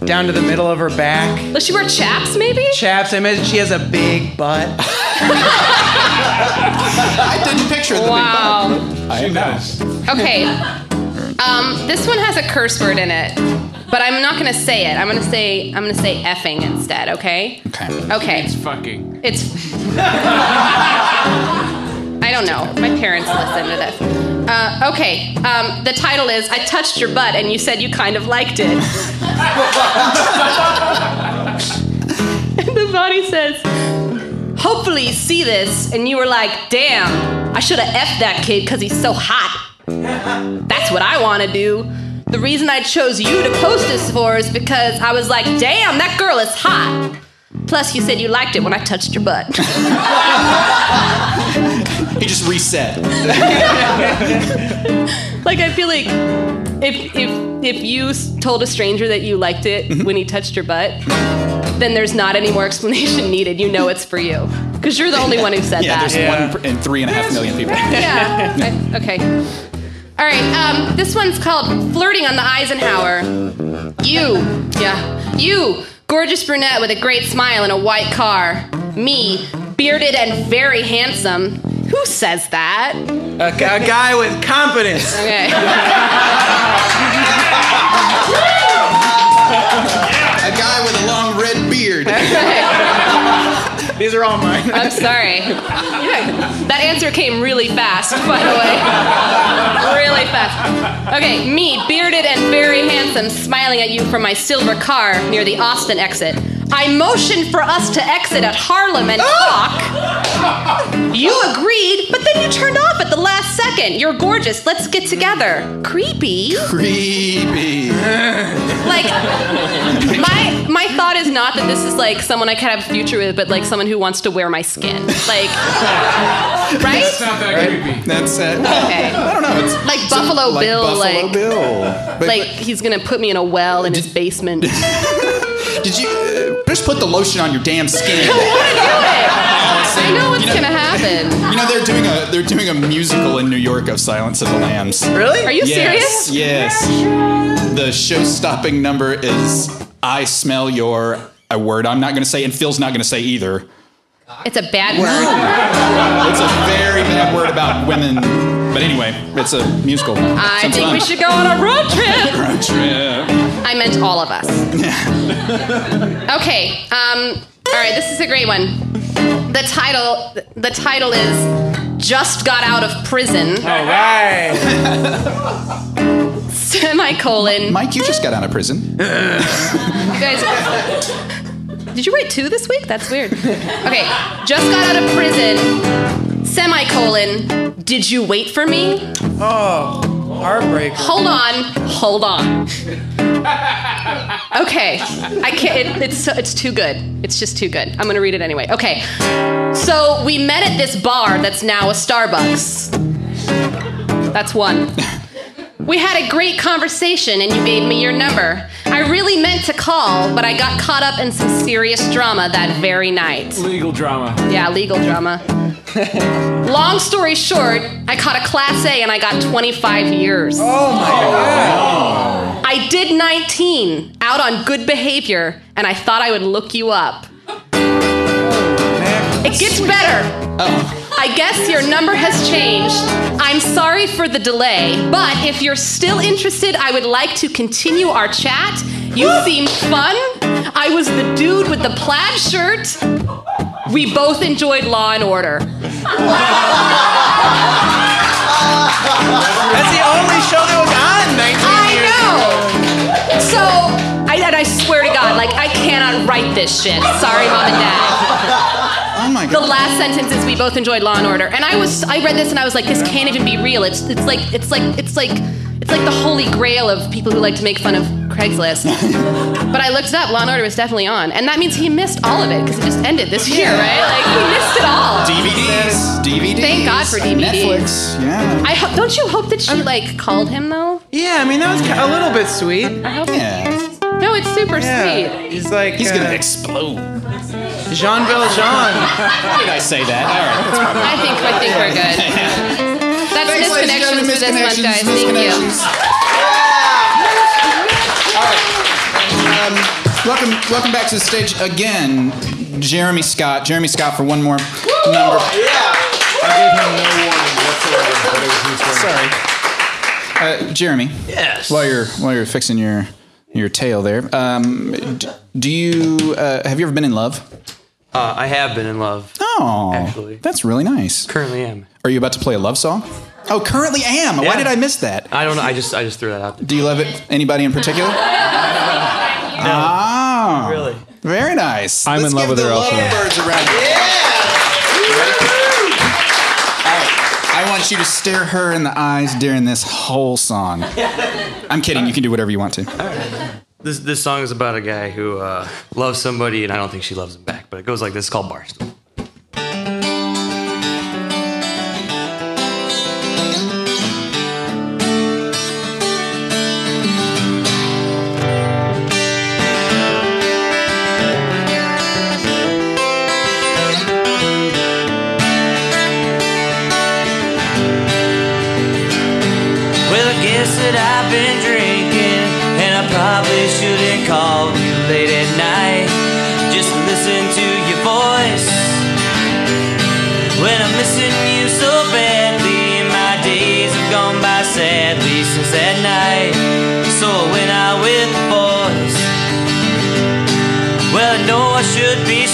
Speaker 11: down to the middle of her back,
Speaker 4: Does she wear chaps? Maybe.
Speaker 11: chaps. I imagine she has a big butt.
Speaker 2: I didn't picture the
Speaker 4: Wow.
Speaker 2: big bug. I know.
Speaker 4: Okay. Um, this one has a curse word in it. But I'm not gonna say it. I'm gonna say I'm gonna say effing instead. Okay.
Speaker 2: Okay.
Speaker 4: Okay.
Speaker 1: It's fucking.
Speaker 4: It's. I don't know. My parents listen to this. Uh, okay. Um, the title is "I touched your butt and you said you kind of liked it." and the body says, "Hopefully you see this and you were like, damn, I should have effed that kid because he's so hot." That's what I want to do. The reason I chose you to post this for is because I was like, damn, that girl is hot. Plus, you said you liked it when I touched your butt.
Speaker 2: He just reset.
Speaker 4: like, I feel like if if if you told a stranger that you liked it mm-hmm. when he touched your butt, then there's not any more explanation needed. You know it's for you because you're the only one who said
Speaker 2: Yeah,
Speaker 4: that.
Speaker 2: there's one in three and a half million people.
Speaker 4: Yeah. I- okay. All right. Um, this one's called "Flirting on the Eisenhower." You, yeah, you, gorgeous brunette with a great smile and a white car. Me, bearded and very handsome. Who says that?
Speaker 11: A, a guy with confidence.
Speaker 4: Okay.
Speaker 11: These are all mine.
Speaker 4: I'm sorry. That answer came really fast, by the way. Really fast. Okay, me, bearded and very handsome, smiling at you from my silver car near the Austin exit. I motioned for us to exit at Harlem and ah! talk. You agreed, but then you turned off at the last second. You're gorgeous. Let's get together. Creepy.
Speaker 2: Creepy.
Speaker 4: Like my my thought is not that this is like someone I could have a future with, but like someone who wants to wear my skin. Like right?
Speaker 1: It's not that creepy.
Speaker 2: That's it.
Speaker 4: Okay.
Speaker 2: I don't know. It's
Speaker 4: Like Buffalo
Speaker 2: like
Speaker 4: Bill,
Speaker 2: Buffalo
Speaker 4: like
Speaker 2: Bill. But-
Speaker 4: like he's gonna put me in a well in his basement.
Speaker 2: Did you uh, just put the lotion on your damn skin?
Speaker 4: I know what's gonna happen.
Speaker 2: You know they're doing a they're doing a musical in New York of Silence of the Lambs.
Speaker 11: Really?
Speaker 4: Are you
Speaker 2: yes,
Speaker 4: serious?
Speaker 2: Yes. The show-stopping number is "I smell your" a word I'm not going to say, and Phil's not going to say either.
Speaker 4: It's a bad word.
Speaker 2: It's a very bad word about women. But anyway, it's a musical.
Speaker 4: I
Speaker 2: Sounds
Speaker 4: think
Speaker 2: fun.
Speaker 4: we should go on a road trip.
Speaker 2: Road trip.
Speaker 4: I meant all of us. Okay. Um, all right. This is a great one. The title. The title is "Just Got Out of Prison."
Speaker 11: All right.
Speaker 4: Semicolon.
Speaker 2: Mike, you just got out of prison.
Speaker 4: You guys. Did you write two this week? That's weird. Okay. Just got out of prison. Semicolon. Did you wait for me?
Speaker 11: Oh, heartbreak.
Speaker 4: Hold on. Hold on. Okay. I can't. It, it's it's too good. It's just too good. I'm gonna read it anyway. Okay. So we met at this bar that's now a Starbucks. That's one. We had a great conversation and you gave me your number. I really meant to call, but I got caught up in some serious drama that very night.
Speaker 1: Legal drama.
Speaker 4: Yeah, legal drama. Long story short, I caught a class A and I got 25 years.
Speaker 11: Oh my god.
Speaker 4: I did 19 out on good behavior and I thought I would look you up. Oh, it gets better. Oh. I guess your number has changed. I'm sorry for the delay, but if you're still interested, I would like to continue our chat. You seem fun. I was the dude with the plaid shirt. We both enjoyed Law and Order.
Speaker 11: That's the only show that was on 19
Speaker 4: I
Speaker 11: years
Speaker 4: know.
Speaker 11: ago.
Speaker 4: So, I, and I swear to God, like, I cannot write this shit. Sorry, mom and dad.
Speaker 2: My
Speaker 4: The last sentence is we both enjoyed Law and Order, and I was I read this and I was like, this can't even be real. It's it's like it's like it's like it's like the holy grail of people who like to make fun of Craigslist. but I looked it up. Law and Order was definitely on, and that means he missed all of it because it just ended this year, right? Like he missed it all.
Speaker 2: DVDs. DVDs.
Speaker 4: Thank God for DVDs.
Speaker 2: Netflix. Yeah.
Speaker 4: I ho- don't you hope that she like called him though?
Speaker 11: Yeah, I mean that was ki- a little bit sweet.
Speaker 4: I hope.
Speaker 2: Yeah.
Speaker 4: No, it's super
Speaker 11: Yeah,
Speaker 4: sweet.
Speaker 11: he's like
Speaker 2: He's
Speaker 11: uh,
Speaker 2: gonna explode.
Speaker 11: Jean Valjean.
Speaker 2: Why did I say that? All right. That's probably
Speaker 4: I think I think we're good. That's
Speaker 2: Thanks, ladies and
Speaker 4: misconnections for this month, guys. Thank you.
Speaker 2: misconnections. All right. Um, welcome, welcome back to the stage again, Jeremy Scott. Jeremy Scott for one more number.
Speaker 1: I gave him no warning whatsoever, but it was his.
Speaker 2: Sorry, uh, Jeremy.
Speaker 5: Yes.
Speaker 2: While you're while you're fixing your your tail there. Um, do you uh, have you ever been in love?
Speaker 8: Uh, I have been in love.
Speaker 2: Oh,
Speaker 8: Actually.
Speaker 2: that's really nice.
Speaker 8: Currently am.
Speaker 2: Are you about to play a love song? Oh, currently am. Why did I miss that?
Speaker 8: I don't know. I just I just threw that out there.
Speaker 2: Do you love it? Anybody in particular? Ah,
Speaker 8: Really?
Speaker 2: very nice.
Speaker 1: I'm
Speaker 2: Let's
Speaker 1: in love
Speaker 2: give
Speaker 1: with her
Speaker 2: the
Speaker 1: also.
Speaker 2: lovebirds a round. All right, I want you to stare her in the eyes during this whole song. I'm kidding. You can do whatever you want to.
Speaker 8: This this song is about a guy who uh, loves somebody and I don't think she loves him back. But it goes like this. It's called Barstool.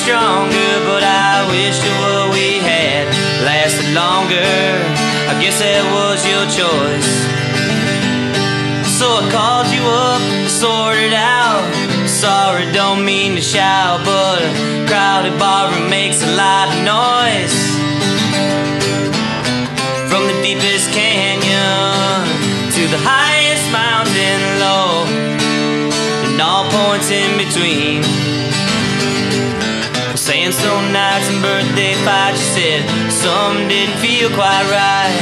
Speaker 13: Stronger, but I wish that what we had lasted longer. I guess that was your choice. So I called you up to sort it out. Sorry, don't mean to shout, but a crowded barroom makes a lot of noise. From the deepest canyon to the highest Nights and birthday fights, you said some didn't feel quite right.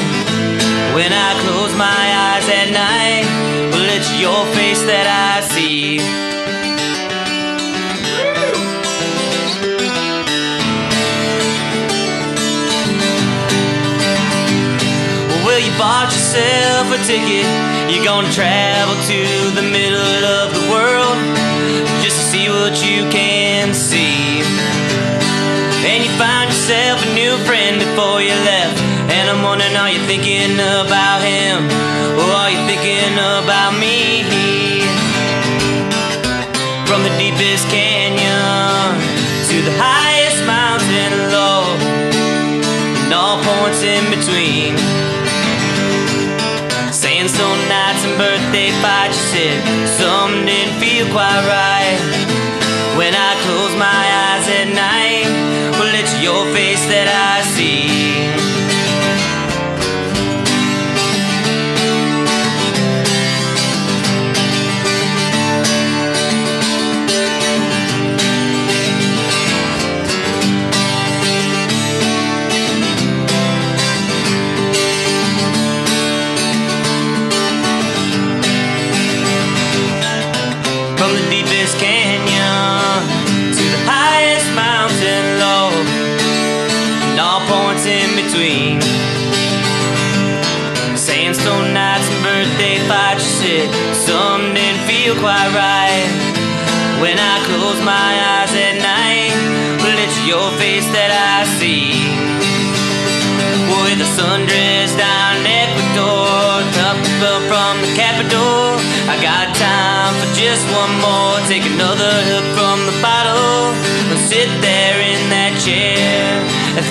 Speaker 13: When I close my eyes at night, well, it's your face that I see. Well, you bought yourself a ticket. You're gonna travel to the middle of the world just to see what you can see. Found yourself a new friend before you left. And I'm wondering, are you thinking about him? Or are you thinking about me? From the deepest canyon to the highest mountain low, and all points in between. Sandstone nights and birthday fights, you said some didn't feel quite right. When I close my eyes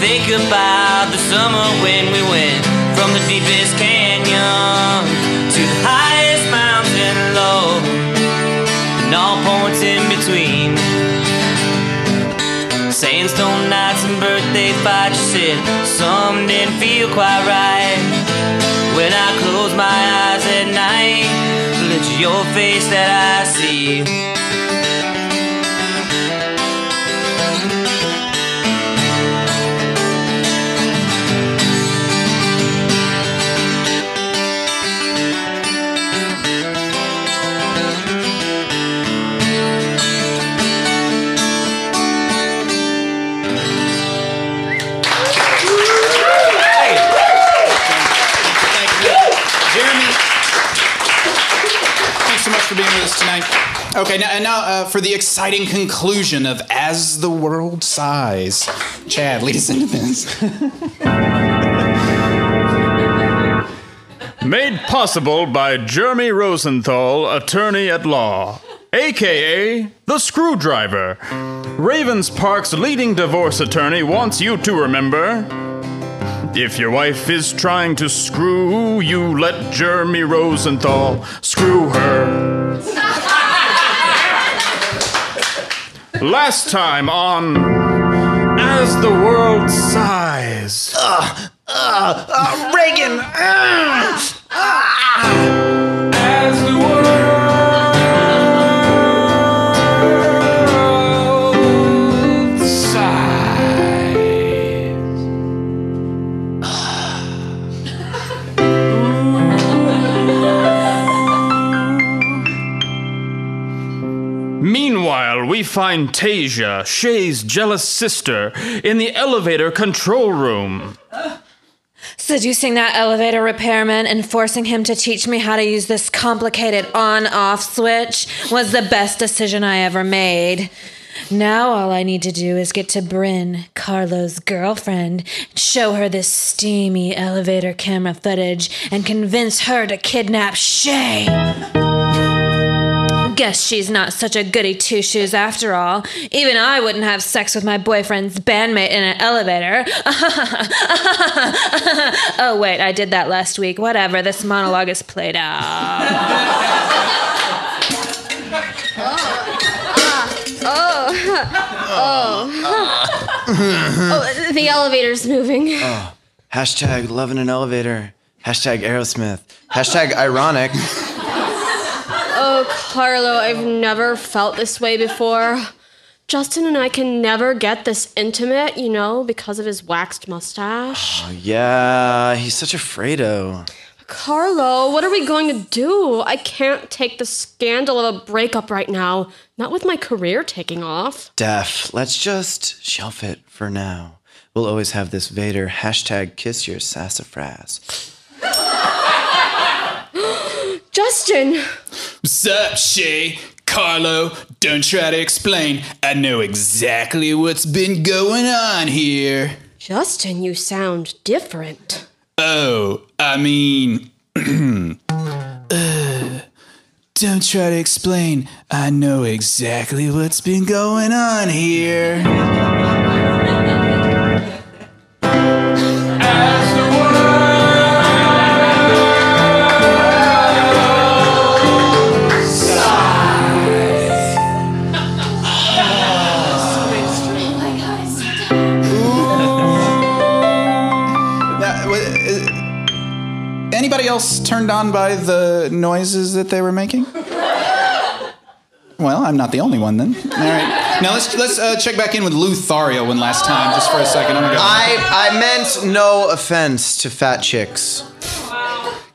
Speaker 13: think about the summer when we went from the deepest canyon to the highest mountain low and all points in between. Sandstone nights and birthday fights, you said some didn't feel quite right. When I close my eyes at night, it's your face that I see.
Speaker 2: Okay, now, and now uh, for the exciting conclusion of As the World Sighs. Chad, lead us into this.
Speaker 14: Made possible by Jeremy Rosenthal, attorney at law. aka the Screwdriver. Ravens Park's leading divorce attorney wants you to remember if your wife is trying to screw you, let Jeremy Rosenthal screw her. Last time on As the World Sighs.
Speaker 5: Uh, uh, uh, Reagan! Uh,
Speaker 1: As
Speaker 14: find Tasia, Shay's jealous sister, in the elevator control room.
Speaker 15: Seducing that elevator repairman and forcing him to teach me how to use this complicated on off switch was the best decision I ever made. Now all I need to do is get to Bryn, Carlo's girlfriend, show her this steamy elevator camera footage, and convince her to kidnap Shay. Guess she's not such a goody two shoes after all. Even I wouldn't have sex with my boyfriend's bandmate in an elevator. oh, wait, I did that last week. Whatever, this monologue is played out.
Speaker 6: Oh, uh, oh. Oh. oh, the elevator's moving.
Speaker 5: Oh. Hashtag love in an elevator. Hashtag Aerosmith. Hashtag ironic.
Speaker 6: Carlo, I've never felt this way before. Justin and I can never get this intimate, you know, because of his waxed mustache.
Speaker 5: Oh, yeah, he's such a Fredo.
Speaker 6: Carlo, what are we going to do? I can't take the scandal of a breakup right now. Not with my career taking off.
Speaker 5: Def, let's just shelf it for now. We'll always have this Vader hashtag kiss your sassafras.
Speaker 6: Justin!
Speaker 2: What's up, Shay? Carlo, don't try to explain. I know exactly what's been going on here.
Speaker 6: Justin, you sound different.
Speaker 2: Oh, I mean. uh, don't try to explain. I know exactly what's been going on here. Turned on by the noises that they were making? Well, I'm not the only one then. All right. Now let's let's uh, check back in with Lou Thario one last time, just for a second. Oh my god.
Speaker 5: I, I meant no offense to fat chicks.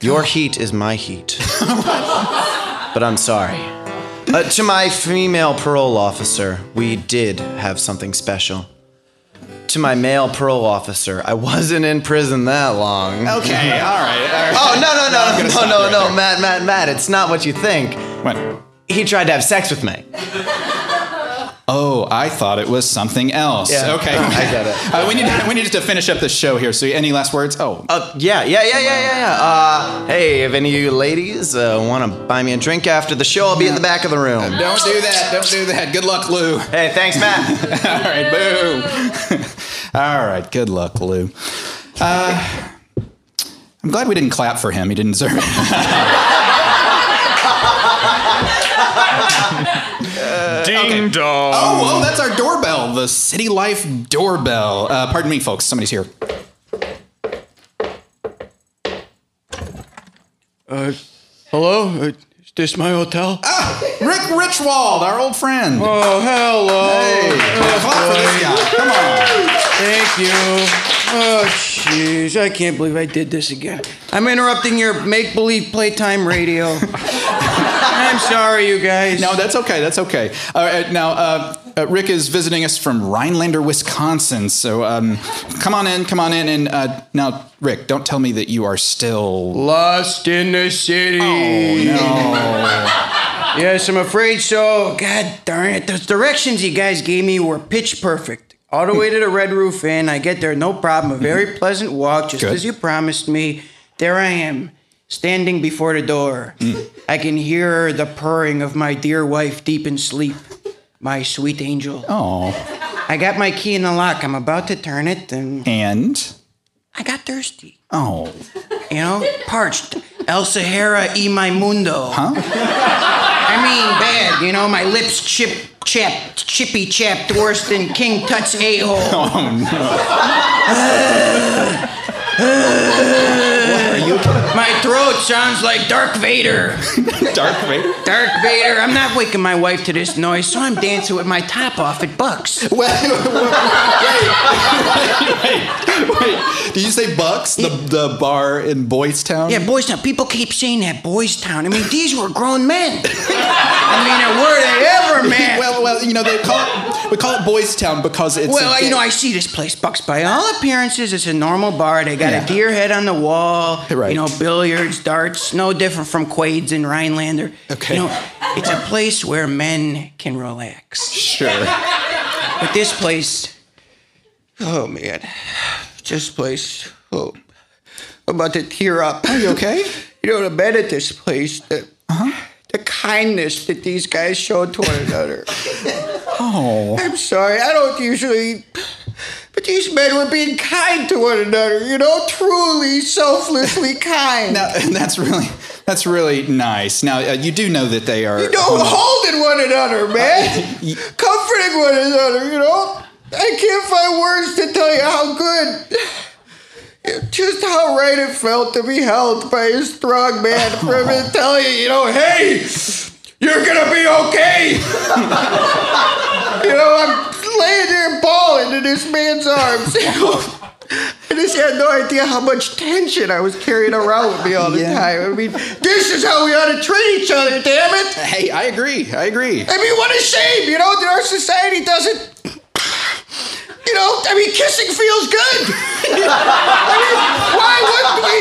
Speaker 5: Your heat is my heat. but I'm sorry. Uh, to my female parole officer, we did have something special. To my male parole officer, I wasn't in prison that long.
Speaker 2: Okay, all right. All right.
Speaker 5: Oh no no
Speaker 2: I'm
Speaker 5: no no no no. Matt Matt Matt! It's not what you think.
Speaker 2: What?
Speaker 5: He tried to have sex with me.
Speaker 2: Oh, I thought it was something else.
Speaker 5: Yeah.
Speaker 2: Okay,
Speaker 5: I get it.
Speaker 2: Uh, we need we need to finish up the show here. So, any last words? Oh,
Speaker 5: Uh, yeah, yeah, yeah, yeah, yeah, yeah. Uh, hey, if any of you ladies uh, want to buy me a drink after the show, I'll be in the back of the room.
Speaker 2: don't do that. Don't do that. Good luck, Lou.
Speaker 5: Hey, thanks, Matt.
Speaker 2: all right, boo. All right, good luck, Lou. Uh, I'm glad we didn't clap for him. He didn't deserve it.
Speaker 14: Ding dong.
Speaker 2: Oh, whoa, that's our doorbell, the City Life doorbell. Uh, pardon me, folks. Somebody's here.
Speaker 11: Uh, hello? Uh, is this my hotel?
Speaker 2: Ah, Rick Richwald, our old friend.
Speaker 11: Oh, hello.
Speaker 2: Hey, clap for this guy. Come on.
Speaker 11: Thank you. Oh, jeez. I can't believe I did this again. I'm interrupting your make believe playtime radio. I'm sorry, you guys.
Speaker 2: No, that's okay. That's okay. All right, now, uh, uh, Rick is visiting us from Rhinelander, Wisconsin. So um, come on in, come on in. And uh, now, Rick, don't tell me that you are still.
Speaker 11: Lost in the city.
Speaker 2: Oh, no.
Speaker 11: Yes, I'm afraid so. God darn it. Those directions you guys gave me were pitch perfect. All the way to the Red Roof Inn. I get there, no problem. A mm-hmm. very pleasant walk, just
Speaker 2: Good.
Speaker 11: as you promised me. There I am, standing before the door. Mm. I can hear the purring of my dear wife deep in sleep, my sweet angel.
Speaker 2: Oh.
Speaker 11: I got my key in the lock. I'm about to turn it, and
Speaker 2: And
Speaker 11: I got thirsty.
Speaker 2: oh,
Speaker 11: You know, parched. El Sahara y my mundo.
Speaker 2: huh?
Speaker 11: I mean, bad. You know, my lips chip, chapped, chippy chapped worse than King Tut's a hole. Oh, My throat sounds like Dark Vader.
Speaker 2: Dark Vader.
Speaker 11: Dark Vader. I'm not waking my wife to this noise, so I'm dancing with my top off at Bucks.
Speaker 2: Wait, wait, wait, wait! did you say Bucks, the the bar in Boys Town?
Speaker 11: Yeah, Boys Town. People keep saying that Boys Town. I mean, these were grown men. I mean, were they ever, man?
Speaker 2: well, well, you know they call it we call it Boys Town because it's
Speaker 11: Well, you know, I see this place, Bucks. By all appearances, it's a normal bar. They got
Speaker 2: Yeah.
Speaker 11: a deer head on the wall.
Speaker 2: Right.
Speaker 11: You know, billiards, darts, no different from Quaid's and Rhinelander.
Speaker 2: Okay.
Speaker 11: You know, it's a place where men can relax.
Speaker 2: sure.
Speaker 11: But this place, oh man, this place, oh, I'm about to tear up.
Speaker 2: Are you okay?
Speaker 11: You know, the bed at this place, the, uh-huh. the kindness that these guys showed to one another.
Speaker 2: Oh,
Speaker 11: I'm sorry, I don't usually. But these men were being kind to one another, you know, truly selflessly kind.
Speaker 2: now that's really that's really nice. Now uh, you do know that they are.
Speaker 11: you know, holding one another, man. Comforting one another, you know. I can't find words to tell you how good. Just how right it felt to be held by a strong man for him to tell you, you know, hey, you're gonna be okay. you know, I'm laying there bawling in this man's arms. I just had no idea how much tension I was carrying around with me all the
Speaker 2: Yeah.
Speaker 11: time. I mean, this is how we ought to treat each other, damn it.
Speaker 2: Hey, I agree. I agree.
Speaker 11: I mean, what a shame, you know, that our society doesn't. You know, I mean, kissing feels good. I mean, why wouldn't we?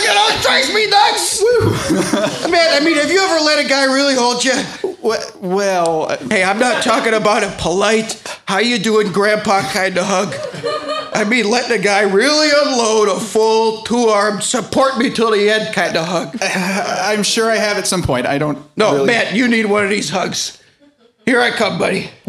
Speaker 11: You know, it drives me nuts. Man, I mean, have you ever let a guy really hold you?
Speaker 2: Well, well
Speaker 11: Hey, I'm not talking about a polite, how you doing, grandpa kind of hug. I mean, letting a guy really unload a full two-armed, support me till the end kind of hug.
Speaker 2: I'm sure I have at some point. I don't.
Speaker 11: No,
Speaker 2: really-
Speaker 11: Matt, you need one of these hugs. Here I come, buddy.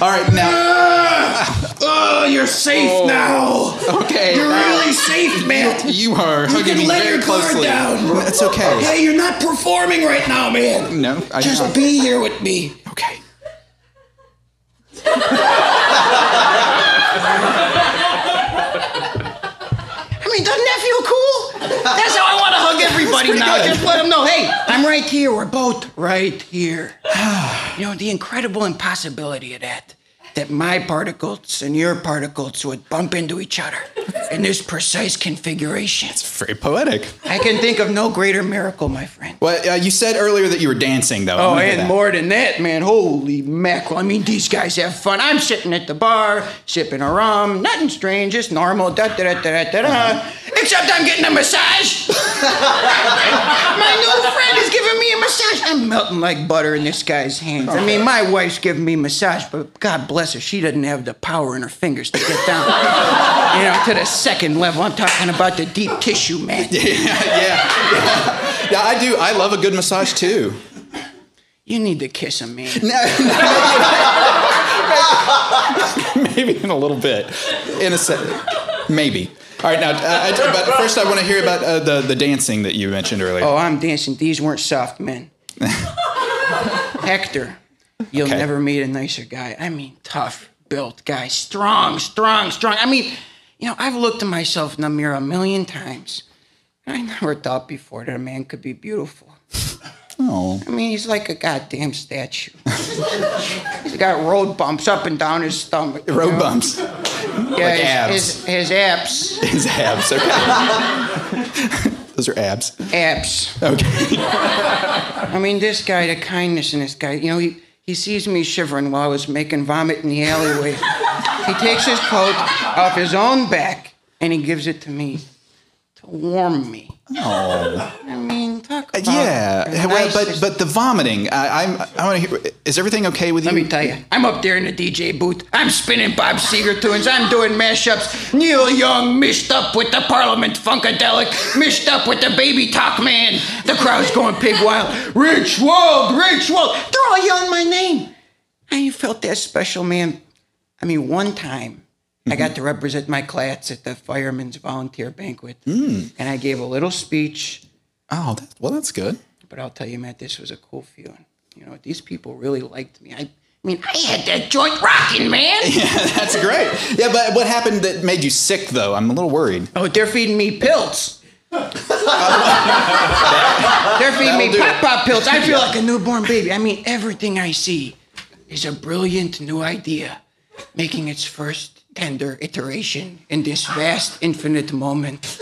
Speaker 2: All right, now.
Speaker 11: Oh, you're safe oh. now.
Speaker 2: Okay.
Speaker 11: You're
Speaker 2: now-
Speaker 11: really safe, man.
Speaker 2: You are
Speaker 11: You can let your guard down.
Speaker 2: That's okay.
Speaker 11: Hey, you're not performing right now, man.
Speaker 2: No, I
Speaker 11: Just be here with me.
Speaker 2: Okay.
Speaker 11: I mean, doesn't that feel cool? That's how I want to hug everybody now.
Speaker 2: good.
Speaker 11: Just let them know, hey, I'm right here. We're both right here. you know, the incredible impossibility of that. That my particles and your particles would bump into each other in this precise configuration.
Speaker 2: It's very poetic.
Speaker 11: I can think of no greater miracle, my friend.
Speaker 2: Well, uh, you said earlier that you were dancing, though.
Speaker 11: Oh, and more than that, man. Holy mackerel. I mean, these guys have fun. I'm sitting at the bar, sipping a rum. Nothing strange, just normal. Da da da da da da. Except I'm getting a massage. my new friend is giving me a massage. I'm melting like butter in this guy's hands. I mean, my wife's giving me a massage, but God bless her, she doesn't have the power in her fingers to get down, you know, to the second level. I'm talking about the deep tissue, man.
Speaker 2: yeah, yeah, yeah. I do. I love a good massage too.
Speaker 11: You need to kiss him, man.
Speaker 2: Maybe in a little bit, in a second. Maybe. All right, now, uh, I, but first, I want to hear about uh, the the dancing that you mentioned earlier.
Speaker 11: Oh, I'm dancing. These weren't soft men. Hector, you'll
Speaker 2: Okay.
Speaker 11: never meet a nicer guy. I mean, tough built guy, strong, strong, strong. I mean, you know, I've looked at myself in the mirror a million times. I never thought before that a man could be beautiful.
Speaker 2: Oh.
Speaker 11: I mean, he's like a goddamn statue. he's got road bumps up and down his stomach.
Speaker 2: Road
Speaker 11: know?
Speaker 2: bumps.
Speaker 11: Yeah,
Speaker 2: like
Speaker 11: his,
Speaker 2: abs.
Speaker 11: His, his abs.
Speaker 2: His abs. Okay. Those are abs.
Speaker 11: Abs.
Speaker 2: Okay.
Speaker 11: I mean, this guy, the kindness in this guy, you know, he, he sees me shivering while I was making vomit in the alleyway. he takes his coat off his own back and he gives it to me to warm me.
Speaker 2: Oh.
Speaker 11: I mean, talk
Speaker 2: yeah, well, but but the vomiting. I, I'm. I want to hear. Is everything okay with you?
Speaker 11: Let me tell you, I'm up there in the DJ booth. I'm spinning Bob Seger tunes. I'm doing mashups. Neil Young mixed up with the Parliament Funkadelic, mixed up with the Baby Talk Man. The crowd's going pig wild. Richwald, Rich Wald. They're all yelling my name. I felt that special, man. I mean, one time I got to represent my class at the Firemen's Volunteer Banquet,
Speaker 2: Mm.
Speaker 11: and I gave a little speech.
Speaker 2: Oh, that, well, that's good.
Speaker 11: But I'll tell you, Matt, this was a cool feeling. You know, these people really liked me. I, I mean, I had that joint rocking, man.
Speaker 2: Yeah, that's great. Yeah, but what happened that made you sick, though? I'm a little worried.
Speaker 11: Oh, they're feeding me pills. they're feeding me
Speaker 2: That'll do
Speaker 11: pop pop pills. I feel like a newborn baby. I mean, everything I see is a brilliant new idea, making its first tender iteration in this vast, infinite moment.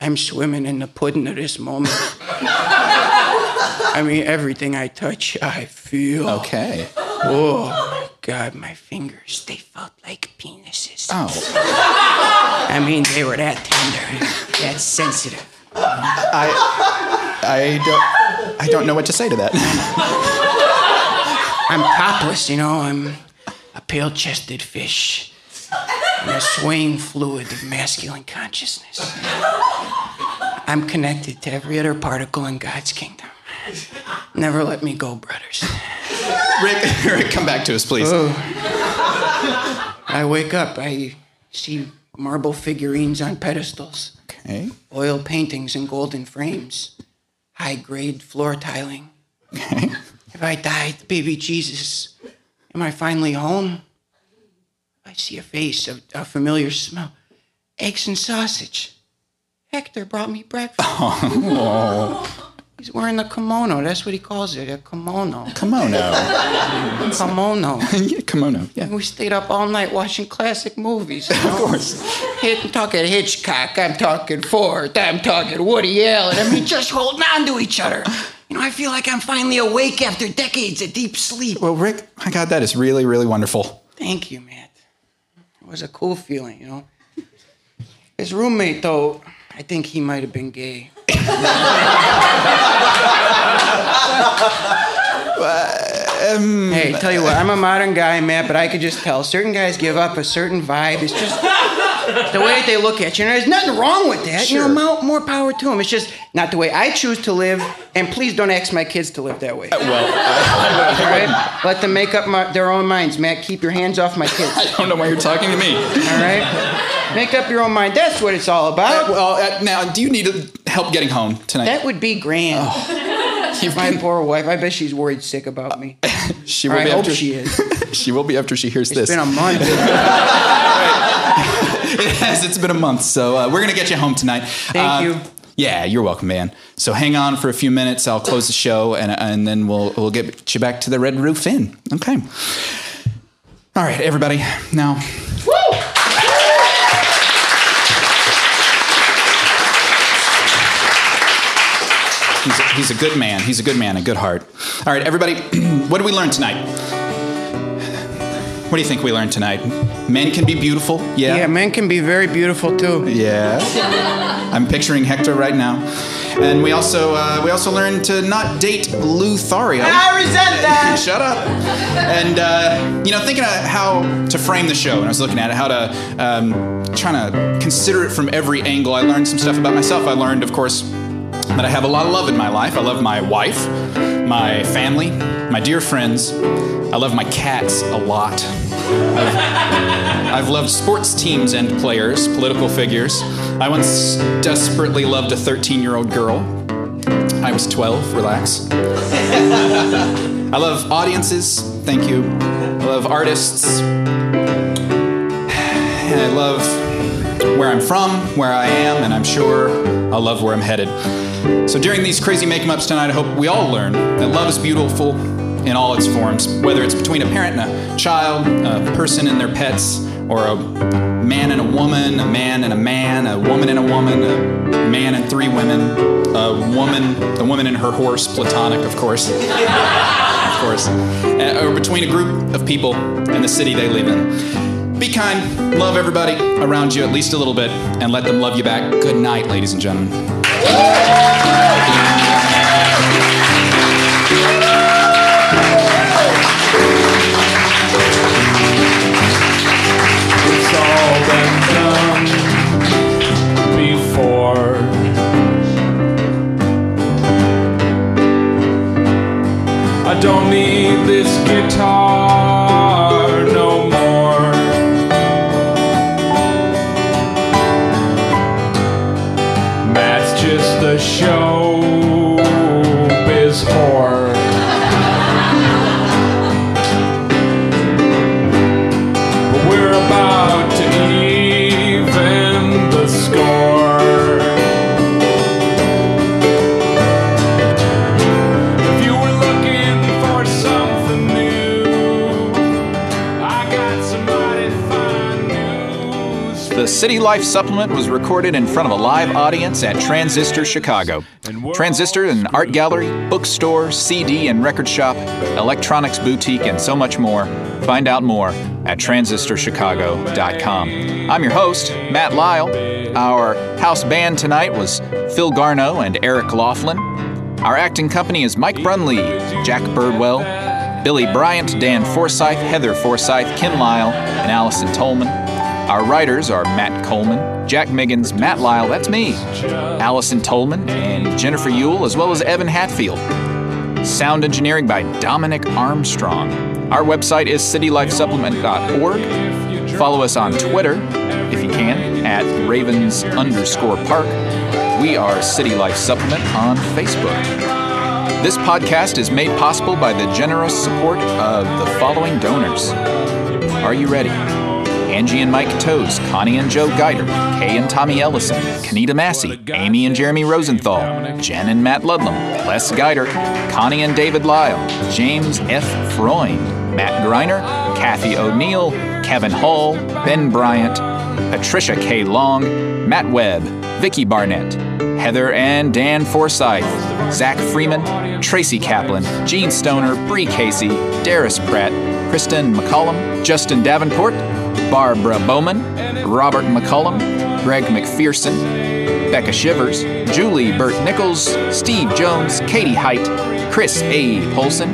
Speaker 11: I'm swimming in the pudding of this moment. I mean, everything I touch, I feel.
Speaker 2: Okay.
Speaker 11: Oh, God, my fingers, they felt like penises.
Speaker 2: Oh.
Speaker 11: I mean, they were that tender, that sensitive.
Speaker 2: I I don't I don't know what to say to that.
Speaker 11: I'm topless, you know. I'm a pale chested fish in a swaying fluid of masculine consciousness. I'm connected to every other particle in God's kingdom. Never let me go, brothers.
Speaker 2: Rick, Rick, come back to us, please.
Speaker 11: Oh. I wake up, I see marble figurines on pedestals,
Speaker 2: Okay.
Speaker 11: oil paintings in golden frames, high grade floor tiling.
Speaker 2: Okay.
Speaker 11: If I die, baby Jesus, am I finally home? I see a face, a, a familiar smell. Eggs and sausage. Hector brought me breakfast.
Speaker 2: Oh.
Speaker 11: He's wearing a kimono. That's what he calls it, a kimono.
Speaker 2: Kimono.
Speaker 11: kimono.
Speaker 2: yeah, kimono. Yeah.
Speaker 11: And we stayed up all night watching classic movies. You know? of course. I'm talking Hitchcock. I'm talking Ford. I'm talking Woody Allen. I mean, just holding on to each other. You know, I feel like I'm finally awake after decades of deep sleep.
Speaker 2: Well, Rick, my God, that is really, really wonderful.
Speaker 11: Thank you, Matt. It was a cool feeling, you know. His roommate, though, I think he might have been gay.
Speaker 2: Um,
Speaker 11: hey, tell you what, I'm a modern guy, Matt, but I could just tell certain guys give up a certain vibe. It's just the way they look at you. And there's nothing wrong with that. You know, more, more power to them. It's just not the way I choose to live. And please don't ask my kids to live that way.
Speaker 2: Uh, well,
Speaker 11: All right? Let them make up my, their own minds, Matt. Keep your hands off my kids.
Speaker 2: I don't know why you're talking to me.
Speaker 11: All right? Make up your own mind. That's what it's all about.
Speaker 2: Uh, well, uh, now, do you need help getting home tonight?
Speaker 11: That would be grand. My poor wife. I bet she's worried sick about me.
Speaker 2: she will
Speaker 11: I
Speaker 2: be
Speaker 11: hope
Speaker 2: after
Speaker 11: she is.
Speaker 2: she will be after she hears this.
Speaker 11: It's
Speaker 2: this.
Speaker 11: been a month.
Speaker 2: It has. It's been a month, so uh, we're gonna get you home tonight.
Speaker 11: Thank you.
Speaker 2: Yeah, you're welcome, man. So hang on for a few minutes. I'll close the show, and and then we'll we'll get you back to the Red Roof Inn. Okay. All right, everybody. Now. He's a, he's a good man. He's a good man, a good heart. All right, everybody, what did we learn tonight? What do you think we learned tonight? Men can be beautiful. Yeah.
Speaker 11: Yeah, men can be very beautiful too.
Speaker 2: Yeah. I'm picturing Hector right now. And we also uh, we also learned to not date Lothario.
Speaker 11: I resent that.
Speaker 2: Shut up. And uh, you know, thinking of how to frame the show, and I was looking at it, how to um, trying to consider it from every angle. I learned some stuff about myself. I learned, of course, that I have a lot of love in my life. I love my wife, my family, my dear friends. I love my cats a lot. I've, I've loved sports teams and players, political figures. I once desperately loved a 13 year old girl. I was 12, relax. I love audiences, thank you. I love artists. And I love where I'm from, where I am, and I'm sure I'll love where I'm headed. So during these crazy make ups tonight, I hope we all learn that love is beautiful in all its forms, whether it's between a parent and a child, a person and their pets, or a man and a woman, a man and a man, a woman and a woman, a man and three women, a woman, a woman and her horse, platonic, of course. of course. Uh, or between a group of people and the city they live in. Be kind, love everybody around you at least a little bit, and let them love you back. Good night, ladies and gentlemen.
Speaker 1: don't need this guitar.
Speaker 2: City Life Supplement was recorded in front of a live audience at Transistor Chicago. Transistor, an art gallery, bookstore, CD and record shop, electronics boutique, and so much more. Find out more at transistorchicago.com. I'm your host, Matt Lyle. Our house band tonight was Phil Garno and Eric Loughlin. Our acting company is Mike Brunlieb, Jack Birdwell, Billy Bryant, Dan Forsythe, Heather Forsythe, Kim Lyle, and Allison Tolman. Our writers are Matt Coleman, Jack Miggins, Matt Lyle, that's me, Allison Tolman, and Jennifer Youle, as well as Evan Hatfield. Sound engineering by Dominic Armstrong. Our website is citylifesupplement.org. Follow us on Twitter, if you can, at ravens underscore park. We are City Life Supplement on Facebook. This podcast is made possible by the generous support of the following donors. Are you ready? Angie and Mike Toes, Connie and Joe Geider, Kay and Tommy Ellison, Kanita Massey, Amy and Jeremy Rosenthal, Jen and Matt Ludlam, Les Geider, Connie and David Lyle, James F. Freund, Matt Greiner, Kathy O'Neill, Kevin Hall, Ben Bryant, Patricia K. Long, Matt Webb, Vicky Barnett, Heather and Dan Forsythe, Zach Freeman, Tracy Kaplan, Gene Stoner, Bree Casey, Darius Pratt, Kristen McCollum, Justin Davenport, Barbara Bowman, Robert McCullum, Greg McPherson, Becca Shivers, Julie Burt Nichols, Steve Jones, Katie Height, Chris A. Polson,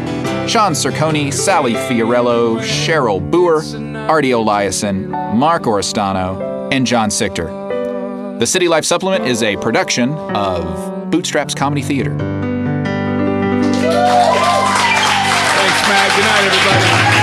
Speaker 2: Sean Cerconi, Sally Fiorello, Cheryl Boer, Artie Eliason, Mark Oristano, and John Sichter. The City Life Supplement is a production of Bootstraps Comedy Theater.
Speaker 1: Thanks, Matt. Good night, everybody.